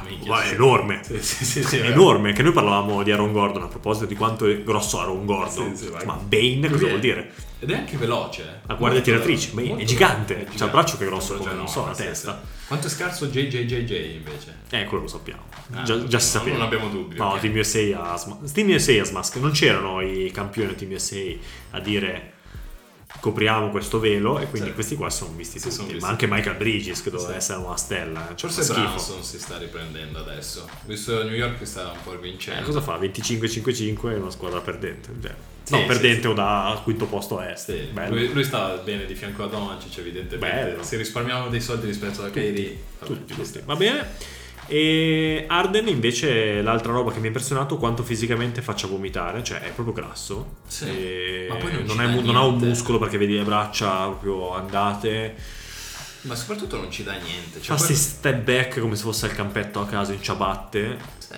Minchia. Ma è sì. enorme. Sì, sì, sì, sì, È vero. enorme, che noi parlavamo di Aaron Gordon a proposito di quanto è grosso Aaron Gordon. Ma Bane cosa vuol dire? Ed è anche veloce. eh. La guardia tiratrice, beh, è gigante. veloce, C'ha il braccio che è grosso Cioè, come, no, non so, la testa. Quanto è scarso JJJJ invece? Eh, quello lo sappiamo. Ah, già, già si sapeva. non abbiamo dubbi, No, ok. Team USA a Sma- Team USA a Smask. Non c'erano i campioni Team USA a dire copriamo questo velo e quindi Sì. questi qua sono visti tutti. sono visti. Ma anche Michael Bridges che doveva Sì. essere una stella. Cioè, Forse schifo. Branson si sta riprendendo adesso. Visto New York che sta un po' Eh, vincendo. cosa fa? 25-5-5 è una squadra perdente. Cioè, Sì, no, sì, perdente o da quinto posto a est. Lui, lui sta bene di fianco a Doncic evidentemente. Bello. Se risparmiamo dei soldi rispetto a vabbè, Tutti, tutti. sta. Va bene. E Arden invece l'altra roba che mi ha impressionato quanto fisicamente faccia vomitare, cioè è proprio grasso. Sì. Ma poi non ci è non ha un muscolo perché vedi le braccia proprio andate. Ma soprattutto non ci dà niente. Fa Cioè, sti poi- step back come se fosse al campetto a caso in ciabatte. Sì.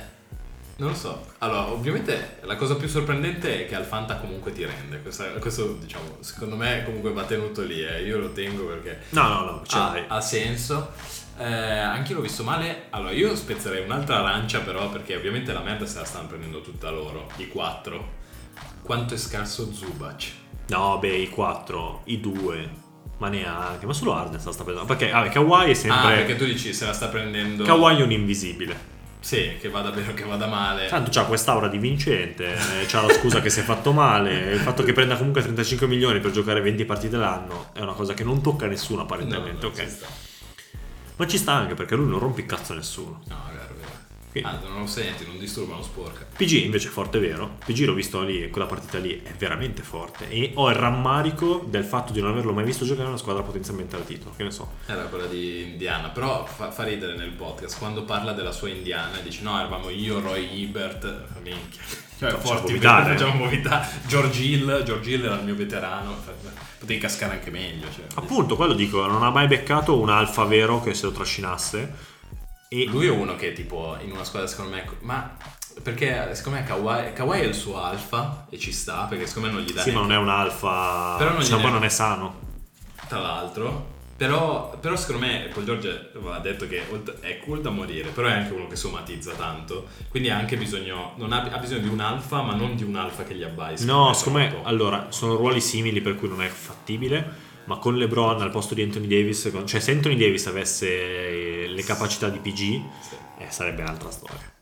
Non lo so. Allora, ovviamente la cosa più sorprendente è che al Fanta comunque ti rende. Questa- questo, diciamo, secondo me comunque va tenuto lì. eh. Io lo tengo perché No, no, no, ce ha, ha senso. Eh, anche io l'ho visto male. Allora, io spezzerei un'altra arancia, però, perché ovviamente la merda se la stanno prendendo tutta loro. I quattro. Quanto è scarso Zubac? No, beh, i quattro, i due. Ma neanche, ma solo Arden se la sta prendendo. Perché vabbè, Kawhi è Ah, sempre... perché tu dici se la sta prendendo... Kawhi è un invisibile. Sì, che vada bene o che vada male. Tanto c'ha quest'aura di vincente, eh, c'ha la scusa che si è fatto male, il fatto che prenda comunque 35 milioni per giocare 20 partite l'anno è una cosa che non tocca nessuno No, apparentemente, no, ok? Ma ci sta anche perché lui non rompe il cazzo a nessuno. No, è vero, è vero. Quindi- Ah, non lo senti, non disturba, non sporca. PG invece è forte vero, PG l'ho visto lì, quella partita lì è veramente forte e ho il rammarico del fatto di non averlo mai visto giocare in una squadra potenzialmente al titolo, che ne so. Era quella di Indiana, però fa, fa ridere nel podcast quando parla della sua Indiana e dice no, eravamo io, Roy Ebert, minchia. Cioè, Facciamo forti, vomitare. facciamo vomitare. George Hill, George Hill era il mio veterano, potevi cascare anche meglio. Cioè. Appunto, quello dico, non ha mai beccato un alfa vero che se lo trascinasse e Lui è uno che tipo in una squadra secondo me... Ma perché secondo me Kawhi, Kawhi è il suo alfa e ci sta perché secondo me non gli dà sì, ma neanche- non è un alfa, Però non gliene- poi non è sano. tra l'altro. Però, però secondo me Paul George ha detto che è cool da morire, però è anche uno che somatizza tanto. Quindi ha anche bisogno, non ha, ha bisogno di un alfa, ma non di un alfa che gli abbai. No, secondo me, allora, sono ruoli simili per cui non è fattibile, ma con LeBron al posto di Anthony Davis, cioè se Anthony Davis avesse eh, le capacità di PG, Sì, eh, sarebbe un'altra storia.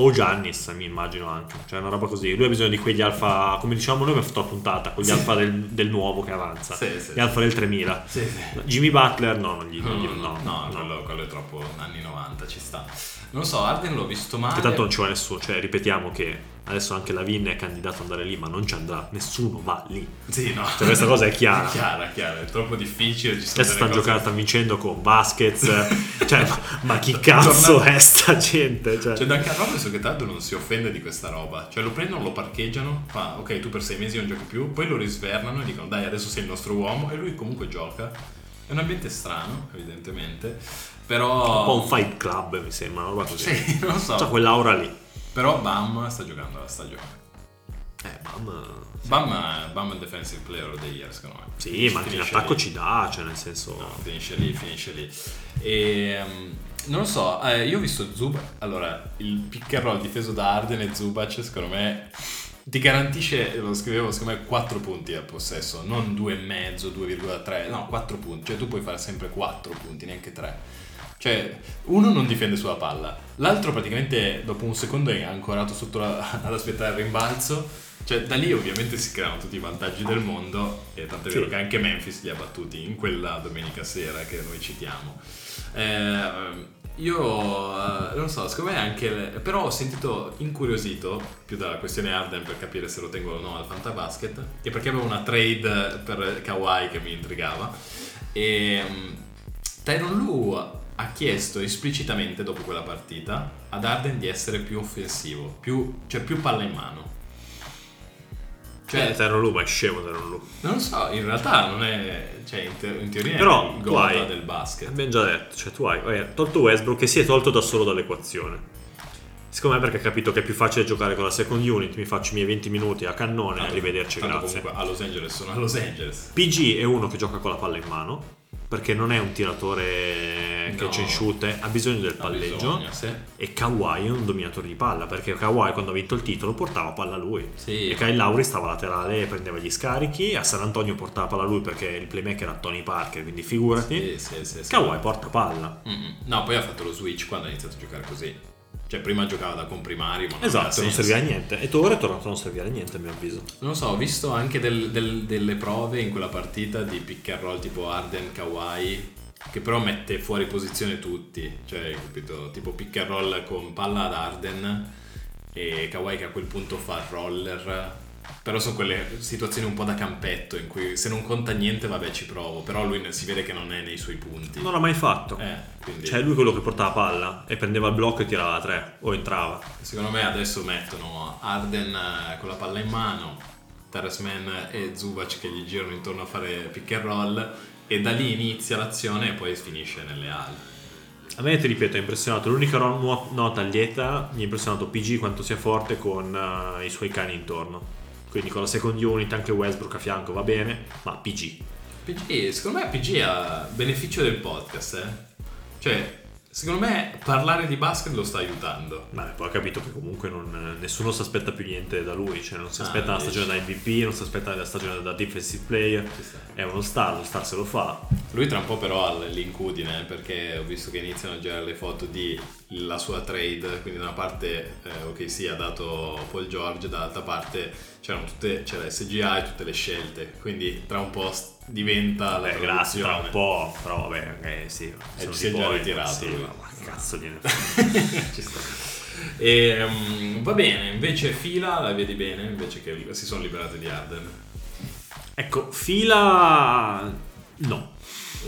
O Giannis, mi immagino anche, cioè una roba così. Lui ha bisogno di quegli alfa, come dicevamo noi, ha fatto la puntata, con gli alfa del, del nuovo che avanza, Sì, sì. gli alfa del 3000. Sì, sì. Jimmy Butler, no, non gli, No, gli- no, no, no, no. Quello, quello è troppo anni 90, ci sta. Non so, Arden l'ho visto male. Che tanto non ci va nessuno, cioè ripetiamo che adesso anche Lavin è candidato ad andare lì, ma non ci andrà, nessuno va lì. Sì, no. Cioè, questa cosa è chiara. È chiara, chiara, è troppo difficile. Ci sono Adesso stanno giocando, stanno vincendo con Vasquez. cioè, ma, ma chi cazzo Tornando- è sta gente? Cioè, Cioè, Duncan Robinson che tanto non si offende di questa roba. Cioè, lo prendono, lo parcheggiano, fa ok, tu per sei mesi non giochi più, poi lo risvernano e dicono dai, adesso sei il nostro uomo, e lui comunque gioca. È un ambiente strano, evidentemente. Però. un po' un fight club, mi sembra, una roba così. Sì, non lo so. C'ha quell'aura lì. Però Bam sta giocando la stagione. Eh, mamma. Bam, Bam è il defensive player of the year, secondo me. Sì, ma anche in attacco lì. ci dà, cioè nel senso... No, finisce lì, finisce lì. E, ehm, non lo so, eh, io ho visto Zubac. Allora, il pick and roll difeso da Arden e Zubac, secondo me, ti garantisce, lo scrivevo, secondo me, 4 punti al possesso, non 2,5, 2,3, no, 4 punti. Cioè, tu puoi fare sempre 4 punti, neanche 3. Cioè, uno non difende sulla palla, l'altro praticamente dopo un secondo è ancorato sotto la- ad aspettare il rimbalzo. Cioè, da lì ovviamente si creano tutti i vantaggi del mondo e tanto è vero Sì. che anche Memphis li ha battuti in quella domenica sera che noi citiamo. Eh, io eh, non so, secondo me anche. le- però ho sentito incuriosito più dalla questione Arden per capire se lo tengo o no al Fantabasket. E perché avevo una trade per Kawhi che mi intrigava. E um, Tyron Lu ha chiesto esplicitamente dopo quella partita ad Arden di essere più offensivo, più, cioè più palla in mano. Cioè, Cioè, Terron Lu, ma è scemo Terron Lu. non lo so, in realtà non è. Cioè, in, te- in teoria Però è il hai- del basket. Abbiamo già detto, cioè tu hai, hai tolto Westbrook che si è tolto da solo dall'equazione. Secondo me perché ha capito che è più facile giocare con la second unit, mi faccio i miei 20 minuti a cannone, Tanto- arrivederci, grazie. comunque a Los Angeles sono a Los Angeles. PG è uno che gioca con la palla in mano, perché non è un tiratore che No. c'è in shoot, ha bisogno del Ha palleggio. bisogno, sì. E Kawhi è un dominatore di palla, perché Kawhi quando ha vinto il titolo portava palla a lui. Sì. E Kyle Lauri stava laterale e prendeva gli scarichi, a San Antonio portava palla a lui perché il playmaker era Tony Parker, quindi figurati. Sì, sì, sì, sì. Kawhi porta palla. Mm-mm. No, poi ha fatto lo switch quando ha iniziato a giocare così. Cioè, prima giocava da comprimario, ma non Esatto, non serviva a niente. E ora è tornato a non servire a niente, a mio avviso. Non lo so, ho visto anche del- del- delle prove in quella partita di pick and roll tipo Arden, Kawhi, che però mette fuori posizione tutti. Cioè, capito? Tipo pick and roll con palla ad Arden e Kawhi che a quel punto fa roller. Però sono quelle situazioni un po' da campetto in cui se non conta niente, vabbè, ci provo. Però lui si vede che non è nei suoi punti. Non l'ha mai fatto. Eh, quindi Cioè, lui quello che portava palla e prendeva il blocco e tirava la 3 o entrava. secondo me adesso mettono Arden eh, con la palla in mano, Terrace Man e Zubac che gli girano intorno a fare pick and roll e da lì inizia l'azione e poi finisce nelle ali. A me, ti ripeto, è impressionato. L'unica nota lieta mi ha impressionato PG quanto sia forte con eh, i suoi cani intorno. Quindi con la second unit, anche Westbrook a fianco va bene, ma PG. PG, secondo me PG ha beneficio del podcast, eh. Cioè, Secondo me parlare di basket lo sta aiutando. Ma poi ha capito che comunque non- nessuno si aspetta più niente da lui, cioè non si Ah, aspetta una dici. stagione da MVP, non si aspetta la stagione da defensive player, è uno star, lo star se lo fa. Lui tra un po' però ha l'incudine perché ho visto che iniziano a girare le foto di la sua trade, quindi da una parte eh, ok sì ha dato Paul George, dall'altra parte c'erano tutte, c'era SGA e tutte le scelte, quindi tra un po' diventa la Beh, grazie tra un po', però vabbè, eh, sì, sono si è già poi, ritirato Sì, ma ma che cazzo gliene Ci sta. E, mm, va bene, invece fila la vedi bene, invece che si sono liberati di Arden. Ecco, fila... no.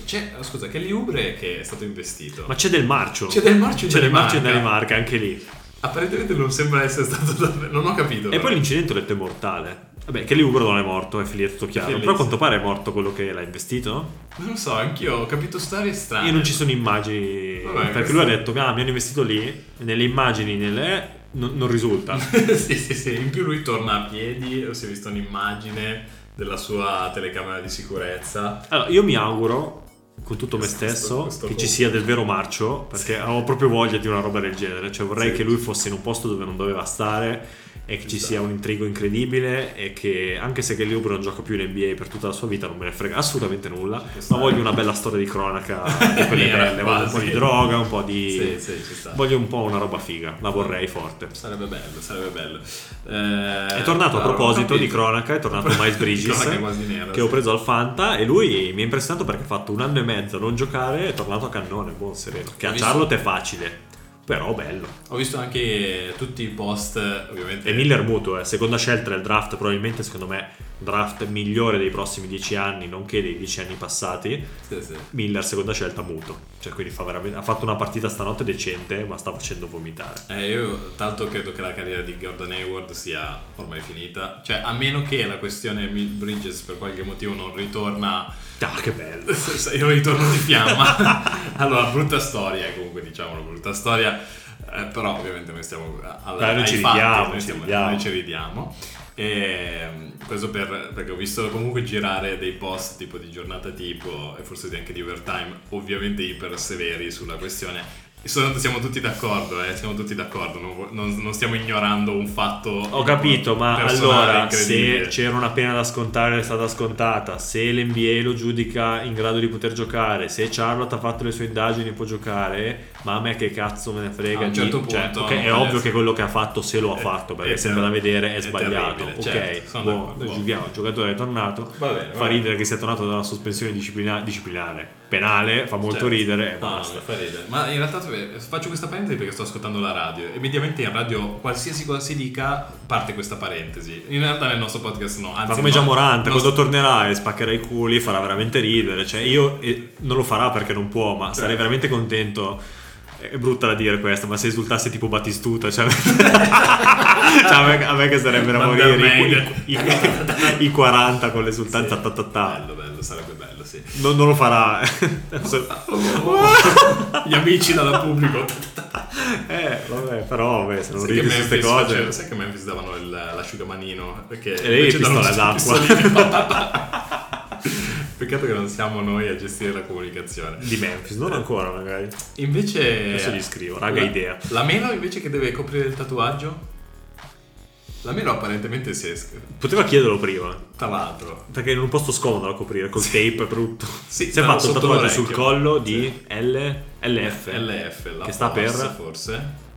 C'è, scusa, Kelly Ubre che è stato investito. Ma c'è del marcio. C'è del marcio in C'è del marcio in Danimarca. Danimarca, anche lì. Apparentemente non sembra essere stato davvero. Non ho capito. E però. poi l'incidente ho detto è mortale. Vabbè, che Libro non è morto, è è tutto chiaro. Però a sì. quanto pare è morto quello che l'ha investito. no? Non lo so, anch'io ho capito storie strane. Io non ci sono immagini. Vabbè, perché questo- lui ha detto ah, mi hanno investito lì. Nelle immagini, nelle. non, non risulta. sì, sì, sì. In più lui torna a piedi, si è visto un'immagine della sua telecamera di sicurezza. Allora, io mi auguro, con tutto me Questo- stesso, questo che ci sia del vero marcio. Perché ho proprio voglia di una roba del genere. Cioè, vorrei Sì. che lui fosse in un posto dove non doveva stare. E che ci sia un intrigo incredibile. E che anche se Kelly Oubre non gioca più in NBA per tutta la sua vita, non me ne frega assolutamente nulla. Ma voglio una bella storia di cronaca di quelle belle. Voglio un po' di droga, un po' di. Sì, sì. Voglio un po' una roba figa. La vorrei forte. Sarebbe bello, sarebbe bello. Eh, È tornato a proposito di cronaca, è tornato Miles Bridges nera, che ho preso al Fanta e lui mi ha impressionato perché ha fatto un anno e mezzo a non giocare è tornato a cannone, buon sereno. Che a Charlotte è facile, però bello. Ho visto anche tutti i post, ovviamente. E Miller mutuo, eh. seconda scelta del draft, probabilmente secondo me draft migliore dei prossimi dieci anni, nonché dei dieci anni passati. Sì, sì. Miller seconda scelta muto, cioè quindi fa veramente- ha fatto una partita stanotte decente ma sta facendo vomitare. Eh, io tanto credo che la carriera di Gordon Hayward sia ormai finita. Cioè, a meno che la questione Bridges per qualche motivo non ritorna. Ah che bello! Io ritorno di fiamma. allora, brutta storia, comunque diciamolo, brutta storia. Eh, però ovviamente noi stiamo alla, noi ci fatti, ridiamo, noi, ci stiamo- ridiamo. noi ci ridiamo. E, questo per- perché ho visto comunque girare dei post tipo di giornata tipo e forse anche di overtime, ovviamente iper severi sulla questione. Sono- siamo tutti d'accordo, eh, siamo tutti d'accordo, non, non- non stiamo ignorando un fatto. Ho capito, ma allora se c'era una pena da scontare è stata scontata, se l'NBA lo giudica in grado di poter giocare, se Charlotte ha fatto le sue indagini può giocare, ma a me che cazzo me ne frega A un di- certo cioè, punto ok, non è ovvio che quello che ha fatto se lo ha fatto, perché è sembra da vedere è, è sbagliato. terribile, ok, certo, sono buon, d'accordo, buon. giudichiamo, il giocatore è tornato, Va bene, fa ridere che sia tornato da una sospensione disciplina- disciplinare, penale, fa molto Certo. ridere e No, basta. fa ridere. Ma in realtà faccio questa parentesi perché sto ascoltando la radio e mediamente in radio qualsiasi cosa si dica parte questa parentesi. In realtà nel nostro podcast no, anzi Ma come no, già Morante, quando tornerà e spaccherà i culi, farà veramente ridere. Cioè, io eh, non lo farà perché non può, ma sarei veramente contento. È brutta da dire questa, ma se esultasse tipo Battistuta, cioè, cioè, a, me, a me che sarebbe da morire i, i- i 40 con l'esultanza. ta ta ta. Bello, bello, sarebbe bello, sì. Non, non lo farà. Gli amici dalla pubblico. eh, vabbè, però vabbè, se non ridi su queste cose. faceva- sai che Memphis davano il- l'asciugamanino? Perché E lei pistola d'acqua. Peccato che non siamo noi a gestire la comunicazione. Di Memphis, non ancora magari. Invece. Adesso gli scrivo, raga, idea. La Melo invece che deve coprire il tatuaggio? La Melo apparentemente si è. Poteva chiederlo prima. Tra l'altro. Perché in un posto scomodo da coprire, col tape è brutto. Sì, si è fatto sotto tatuaggio l'orecchio. sul collo di L, LF. LF, Che sta per? forse.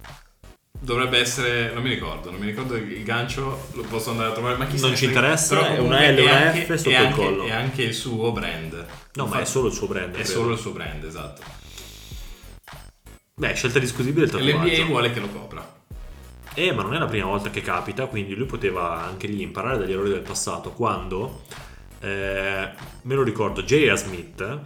Dovrebbe essere, non mi ricordo, non mi ricordo il gancio, lo posso andare a trovare, ma chi Non ci interessa, Però è una L e una anche- F sotto il anche- collo. È anche il suo brand. No, ma Infatti, è solo il suo brand. È credo. solo il suo brand, esatto. Beh, scelta discutibile il E l'NBA tatuaggio. vuole che lo copra. Eh, ma non è la prima volta che capita, quindi lui poteva anche lì imparare dagli errori del passato. Quando, eh, me lo ricordo, J.R. Smith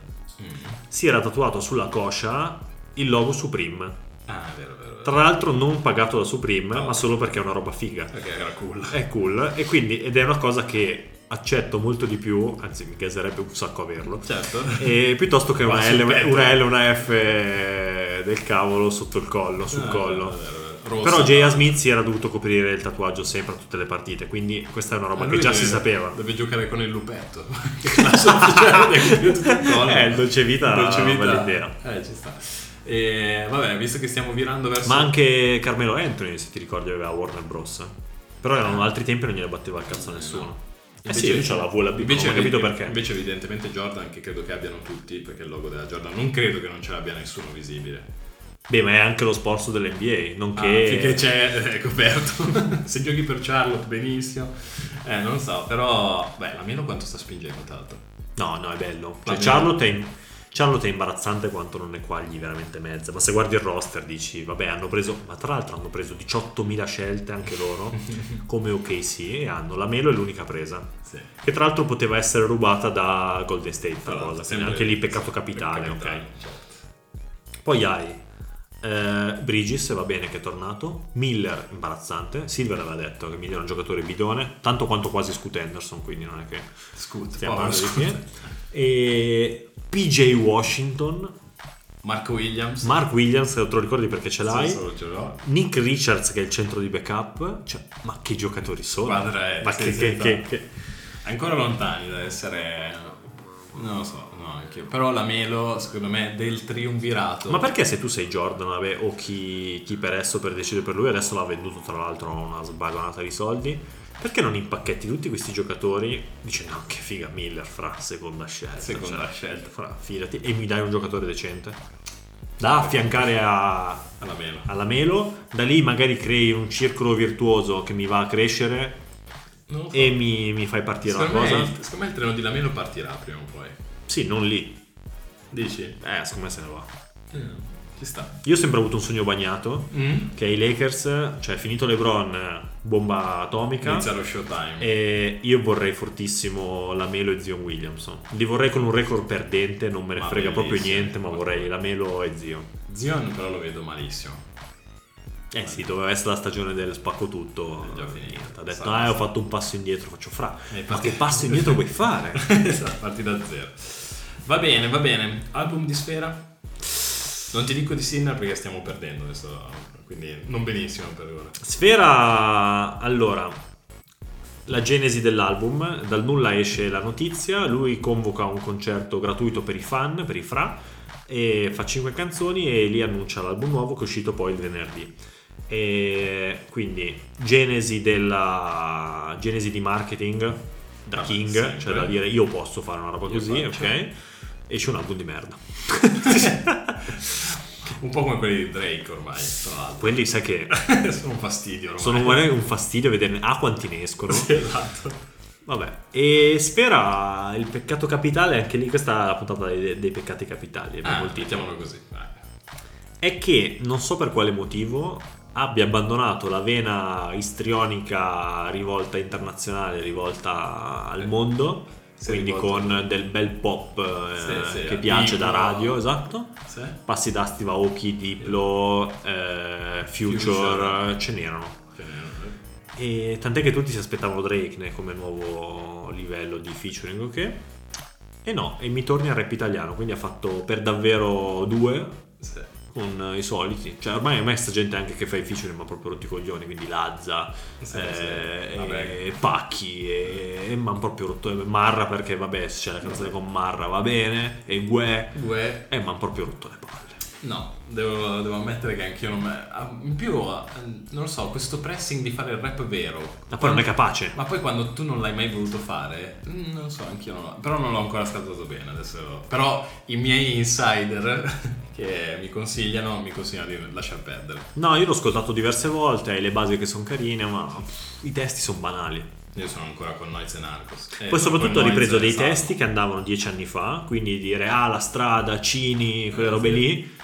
si era tatuato sulla coscia il logo Supreme. Ah, è vero, è vero. Tra l'altro non pagato da Supreme, No. ma solo perché è una roba figa. Perché era cool. È cool e quindi ed è una cosa che accetto molto di più, anzi mi caserebbe un sacco averlo. Certo. E piuttosto che una L, una L, una F del cavolo sotto il collo, sul Ah, collo. è vero, è vero. Rossa, Però J.A. Smith si era dovuto coprire il tatuaggio sempre a tutte le partite, quindi questa è una roba Ma che già deve- si sapeva. Deve giocare con il lupetto. Che. Eh, il dolce vita Dolce è una vita. bella idea. Eh, ci sta. E vabbè, visto che stiamo virando verso... Ma anche Carmelo Anthony, se ti ricordi, aveva Warner Bros. Però erano altri tempi e non gliene batteva il cazzo a nessuno. Eh sì, lui c'ha la VLB, invece, non ho capito perché. Invece evidentemente Jordan, che credo che abbiano tutti, perché il logo della Jordan, non credo che non ce l'abbia nessuno visibile. Beh, ma è anche lo sponsor dell'NBA, non Ah, finché c'è è coperto. Se giochi per Charlotte, benissimo. Eh, non lo so, però... Beh, la Melo quanto sta spingendo tanto? No, no, è bello. Cioè. Charlotte è, Charlotte è imbarazzante quanto non ne quagli veramente mezza. Ma se guardi il roster dici, vabbè, hanno preso... Ma tra l'altro hanno preso 18.000 scelte anche loro, come OKC, e hanno la Melo è l'unica presa. Sì. Che tra l'altro poteva essere rubata da Golden State, Tra cosa. anche lì peccato capitale, per ok. certo. Poi hai eh, Bridges, va bene che è tornato. Miller, imbarazzante. Silver aveva detto che Miller è un giocatore bidone, tanto quanto quasi Scoot Henderson, quindi non è che Scoot, stiamo parlando di Scoot. che. E PJ Washington, Marco Williams. Mark Williams, te lo ricordi perché ce l'hai. Sì, ce. Nick Richards che è il centro di backup. Cioè, ma che giocatori sono? È- ma che, che- sì. che- che- Ancora lontani da essere... Non lo so, no, anche io. Però la Melo, secondo me, del triumvirato... Ma perché se tu sei Jordan vabbè, o chi, chi per esso per decidere per lui, adesso l'ha venduto tra l'altro a una sbagonata di soldi, perché non impacchetti tutti questi giocatori dicendo no che figa Miller fra seconda scelta. Seconda cioè, scelta. Fra, fidati, e mi dai un giocatore decente? Da affiancare a, Alla Melo. alla Melo, da lì magari crei un circolo virtuoso che mi va a crescere e mi, mi fai partire la secondo, cosa. me, il, secondo me il treno di Lamelo partirà prima o poi. Sì, non lì. Dici? Eh, secondo me se ne va. Ci sta. Io ho sempre avuto un sogno bagnato. Mm? che i Lakers, cioè finito LeBron, bomba atomica. Inizia lo showtime. E io vorrei fortissimo la Melo e Zion Williamson. Li vorrei con un record perdente, non me ne Ma frega proprio bellissimo. niente, ma vorrei la Melo e Zion. Zion però lo vedo malissimo. Eh sì, doveva essere la stagione del spacco tutto. È già finita. Niente, Ha detto, ah, ho fatto un passo indietro, faccio fra. Eh, Ma infatti- che passo indietro vuoi fare? esatto, parti da zero. Va bene, va bene. Album di Sfera? Non ti dico di Sinner perché stiamo perdendo adesso, quindi non benissimo per ora. Sfera, allora, la genesi dell'album, dal nulla esce la notizia, lui convoca un concerto gratuito per i fan, per i fra, e fa 5 canzoni e lì annuncia l'album nuovo che è uscito poi il venerdì. E quindi genesi della genesi di marketing da Vabbè, King, sempre. cioè da dire io posso fare una roba così, faccio. ok? Esce un album di merda. Un po' come quelli di Drake ormai, tra l'altro. Quelli sai che Sono un fastidio ormai. sono un fastidio vederne a quanti ne escono. Sì, esatto. Vabbè, e Sfera il peccato capitale, anche lì questa è la puntata dei, dei peccati capitali, abbiamo Ah, il titolo. così. vai. È che non so per quale motivo abbia abbandonato la vena istrionica rivolta internazionale, rivolta al mondo, è quindi rivolto- con del bel pop eh, Sì, sì, che piace da Diplo. radio, esatto. Sì? Passi da Steve Aoki, Diplo, eh, Future, Future. ce n'erano. E tant'è che tutti si aspettavano Drake come nuovo livello di featuring, ok? E no, e mi torni al rap italiano, quindi ha fatto per davvero due. Sì. Con i soliti. Cioè ormai a me sta gente anche che fa i featuring ma proprio rotti coglioni, quindi Lazza, Sì, eh, sì. E Pacchi e, e hanno proprio rotto Marra perché vabbè se c'è la canzone con Marra va bene e Gue Due. e mi hanno proprio rotto le palle. No, devo, devo ammettere che anch'io non me... ah, In più, eh, non lo so, questo pressing di fare il rap vero. Ma poi non è capace. Ma poi quando tu non l'hai mai voluto fare, mm, non lo so, anch'io non l'ho. Però non l'ho ancora ascoltato bene adesso. Però i miei insider che mi consigliano, mi consigliano di lasciar perdere. No, io l'ho ascoltato diverse volte, hai le basi che sono carine, ma i testi sono banali. Io sono ancora con Noiz e Narcos. Eh, Poi soprattutto Noiz ripreso dei Salmo. testi che andavano dieci anni fa, quindi dire ah la strada, Cini, quelle Eh, robe sì. lì.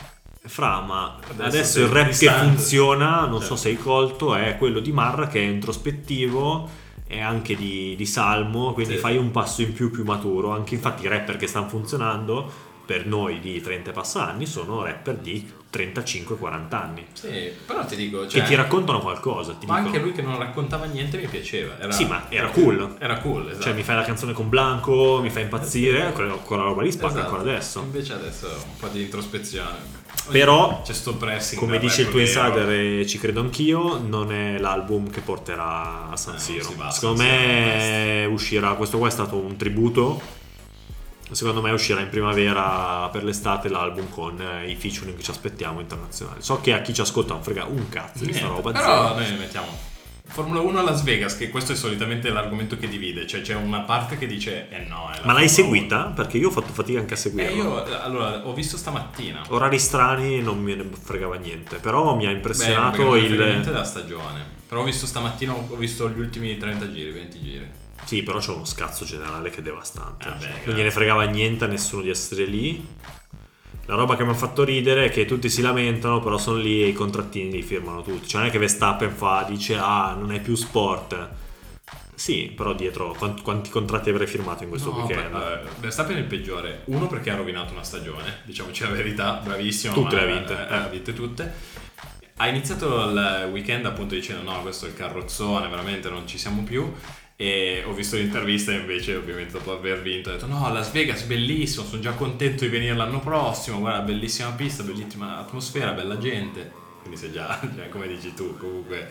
Fra, ma Adesso adesso, il rap che funziona, non so Certo. se hai colto, è quello di Marra che è introspettivo e anche di, di Salmo, quindi Sì. fai un passo in più più maturo. Anche infatti i rapper che stanno funzionando per noi di 30 e passa anni sono rapper di 35-40 anni. Sì, però ti dico, cioè, che ti raccontano qualcosa. Ti Ma dicono, anche lui che non raccontava niente mi piaceva. Era, Sì, ma era cool. Era cool, esatto. Cioè mi fai la canzone con Blanco, mi fa impazzire, quella, quella roba lì spacca Esatto. ancora adesso. Invece adesso un po' di introspezione. Però, c'è sto pressing. Come dice il tuo insider e ci credo anch'io, non è l'album che porterà a San Eh, Siro. a Secondo San me uscirà, questo qua è stato un tributo Secondo me uscirà in primavera per l'estate l'album con eh, i featuring che ci aspettiamo internazionali. So che a chi ci ascolta non frega un cazzo di sta Niente, roba. Però noi mettiamo Formula 1 a Las Vegas, che questo è solitamente l'argomento che divide, cioè c'è una parte che dice eh no, Ma l'hai seguita? Perché io ho fatto fatica anche a 1. seguirla. Eh io allora ho visto stamattina. Orari strani non me ne fregava niente, però mi ha Beh, impressionato non il... il... della stagione. Però ho visto stamattina, ho visto gli ultimi 30 giri, 20 giri. Sì, però c'è uno scazzo generale che è devastante. Eh beh, Cioè, non gliene fregava niente a nessuno di essere lì. La roba che mi ha fatto ridere è che tutti si lamentano, però sono lì e i contrattini li firmano tutti. Cioè non è che Verstappen fa, dice, ah, non è più sport. Sì, però dietro quanti, quanti contratti avrei firmato in questo No, weekend? beh, eh, Verstappen è il peggiore. Uno perché ha rovinato una stagione, diciamoci la verità, bravissimo. Tutte le ha vinte. eh, ha vinte tutte. Ha iniziato il weekend appunto dicendo no, questo è il carrozzone, veramente non ci siamo più. E ho visto l'intervista invece, ovviamente dopo aver vinto, ha detto no, Las Vegas bellissimo, sono già contento di venire l'anno prossimo, guarda, bellissima pista, bellissima atmosfera, bella gente. Quindi sei già, già come dici tu, comunque,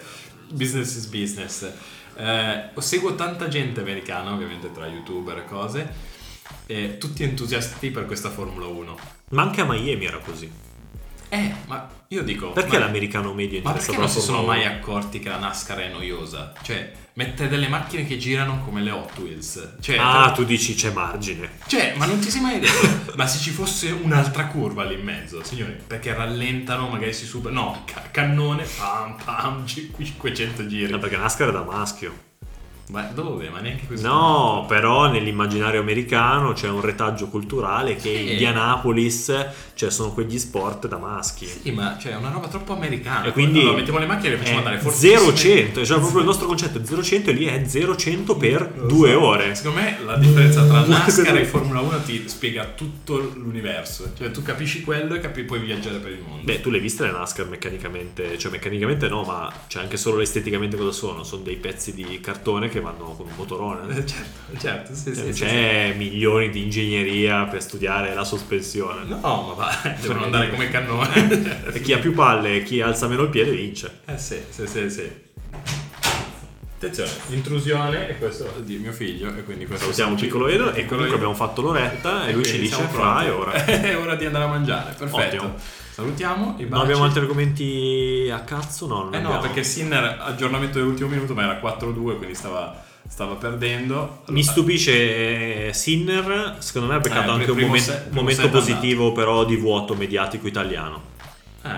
business is business. Eh, seguo tanta gente americana, ovviamente tra youtuber e cose, e tutti entusiasti per questa Formula 1. Ma anche a Miami era così. Eh, ma io dico... Perché ma- l'americano medio è Ma perché non si sono mai 1? accorti che la NASCAR è noiosa? Cioè, mettere delle macchine che girano come le Hot Wheels. Cioè, Ah, tu dici c'è margine. cioè, ma non ti sei mai detto, ma se ci fosse un'altra curva lì in mezzo, signori, perché rallentano, magari si super... No, ca- cannone, pam, pam, 500 giri. No, perché NASCAR è da maschio. Ma dove? Ma neanche così. No, però nell'immaginario americano c'è un retaggio culturale che Sì. Indianapolis, cioè sono quegli sport da maschi. Sì, ma cioè, è una roba troppo americana. E quindi Allora, mettiamo le macchine e le facciamo andare fortissime. 0-100, cioè proprio il nostro concetto è 0-100 e lì è 0-100 per Lo due so. ore. Secondo me la differenza tra. NASCAR e Formula 1 ti spiega tutto l'universo. Cioè tu capisci quello e capi- puoi viaggiare per il mondo. Beh, tu le hai viste le NASCAR meccanicamente? Cioè meccanicamente no, ma cioè anche solo esteticamente cosa sono? Sono dei pezzi di cartone che vanno con un motorone. Eh, certo, certo, sì, Cioè, sì, sì, c'è milioni di ingegneria per studiare la sospensione. sì. No, ma va, devono andare come cannone. E chi ha più palle e chi alza meno il piede vince. eh sì, sì, sì, sì. Attenzione, intrusione e questo di mio figlio e quindi questo Salutiamo il piccolo Edo e comunque abbiamo fatto l'oretta e lui ci dice fra e ora. È ora di andare a mangiare, perfetto. Ottimo. Salutiamo i Non baci. abbiamo altri argomenti a cazzo? No, non Eh no, abbiamo. perché Sinner aggiornamento dell'ultimo minuto ma era 4-2 quindi stava, stava perdendo. Mi stupisce Sinner, secondo me ha beccato Eh, anche un momen- se- momento positivo però di vuoto mediatico italiano. Eh,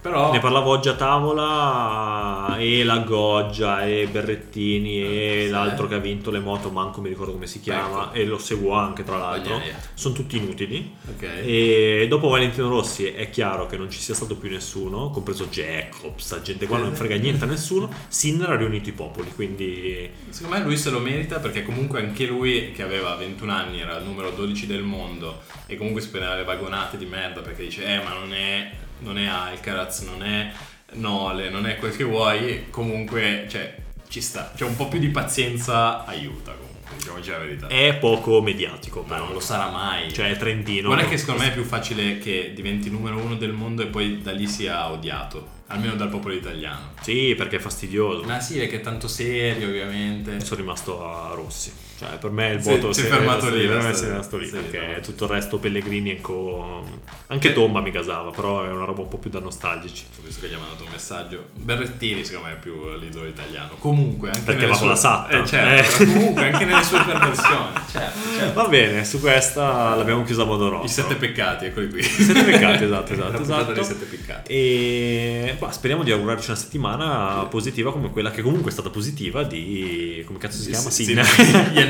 però... Ne parlavo oggi a tavola e la Goggia e Berrettini e Sì. l'altro che ha vinto le moto, manco mi ricordo come si chiama Ecco. e lo seguo anche tra l'altro. Bagnaia. Sono tutti inutili. Ok. E dopo Valentino Rossi è chiaro che non ci sia stato più nessuno, compreso Jacobs, sta gente qua non frega niente a nessuno. Sinner ha riunito i popoli, quindi Secondo me lui se lo merita perché comunque anche lui che aveva 21 anni era il numero 12 del mondo e comunque si prendeva le vagonate di merda perché dice eh ma non è, non è Alcaraz, non è Nole, non è quel che vuoi, comunque cioè ci sta, cioè un po' più di pazienza aiuta comunque, diciamoci la verità. è poco mediatico. ma non lo sarà mai. Cioè è Trentino. Guarda che secondo me è più facile che diventi numero uno del mondo e poi da lì sia odiato, almeno dal popolo italiano. Sì, perché è fastidioso. Ma sì, è che è tanto serio ovviamente. Sono rimasto a Rossi. Cioè, per me il voto si è sì, fermato sì, lì, Per me si è rimasto lì. Sì, perché no. tutto il resto Pellegrini e co... Anche. Tomba mi gasava, però è una roba un po' più da nostalgici. Ho visto che gli ha mandato un messaggio. Berrettini, secondo me, è più l'idolo italiano. Comunque, anche Perché va con la satta. Eh, certo, Eh. comunque, anche nelle sue perversioni. Certo, certo. Va bene, su questa l'abbiamo chiusa a modo rosso. I sette peccati, eccoli qui. I sette peccati, esatto, esatto, esatto. dei sette peccati. E bah, speriamo di augurarci una settimana positiva come quella che comunque è stata positiva di... come cazzo si chiama? Sì, sì,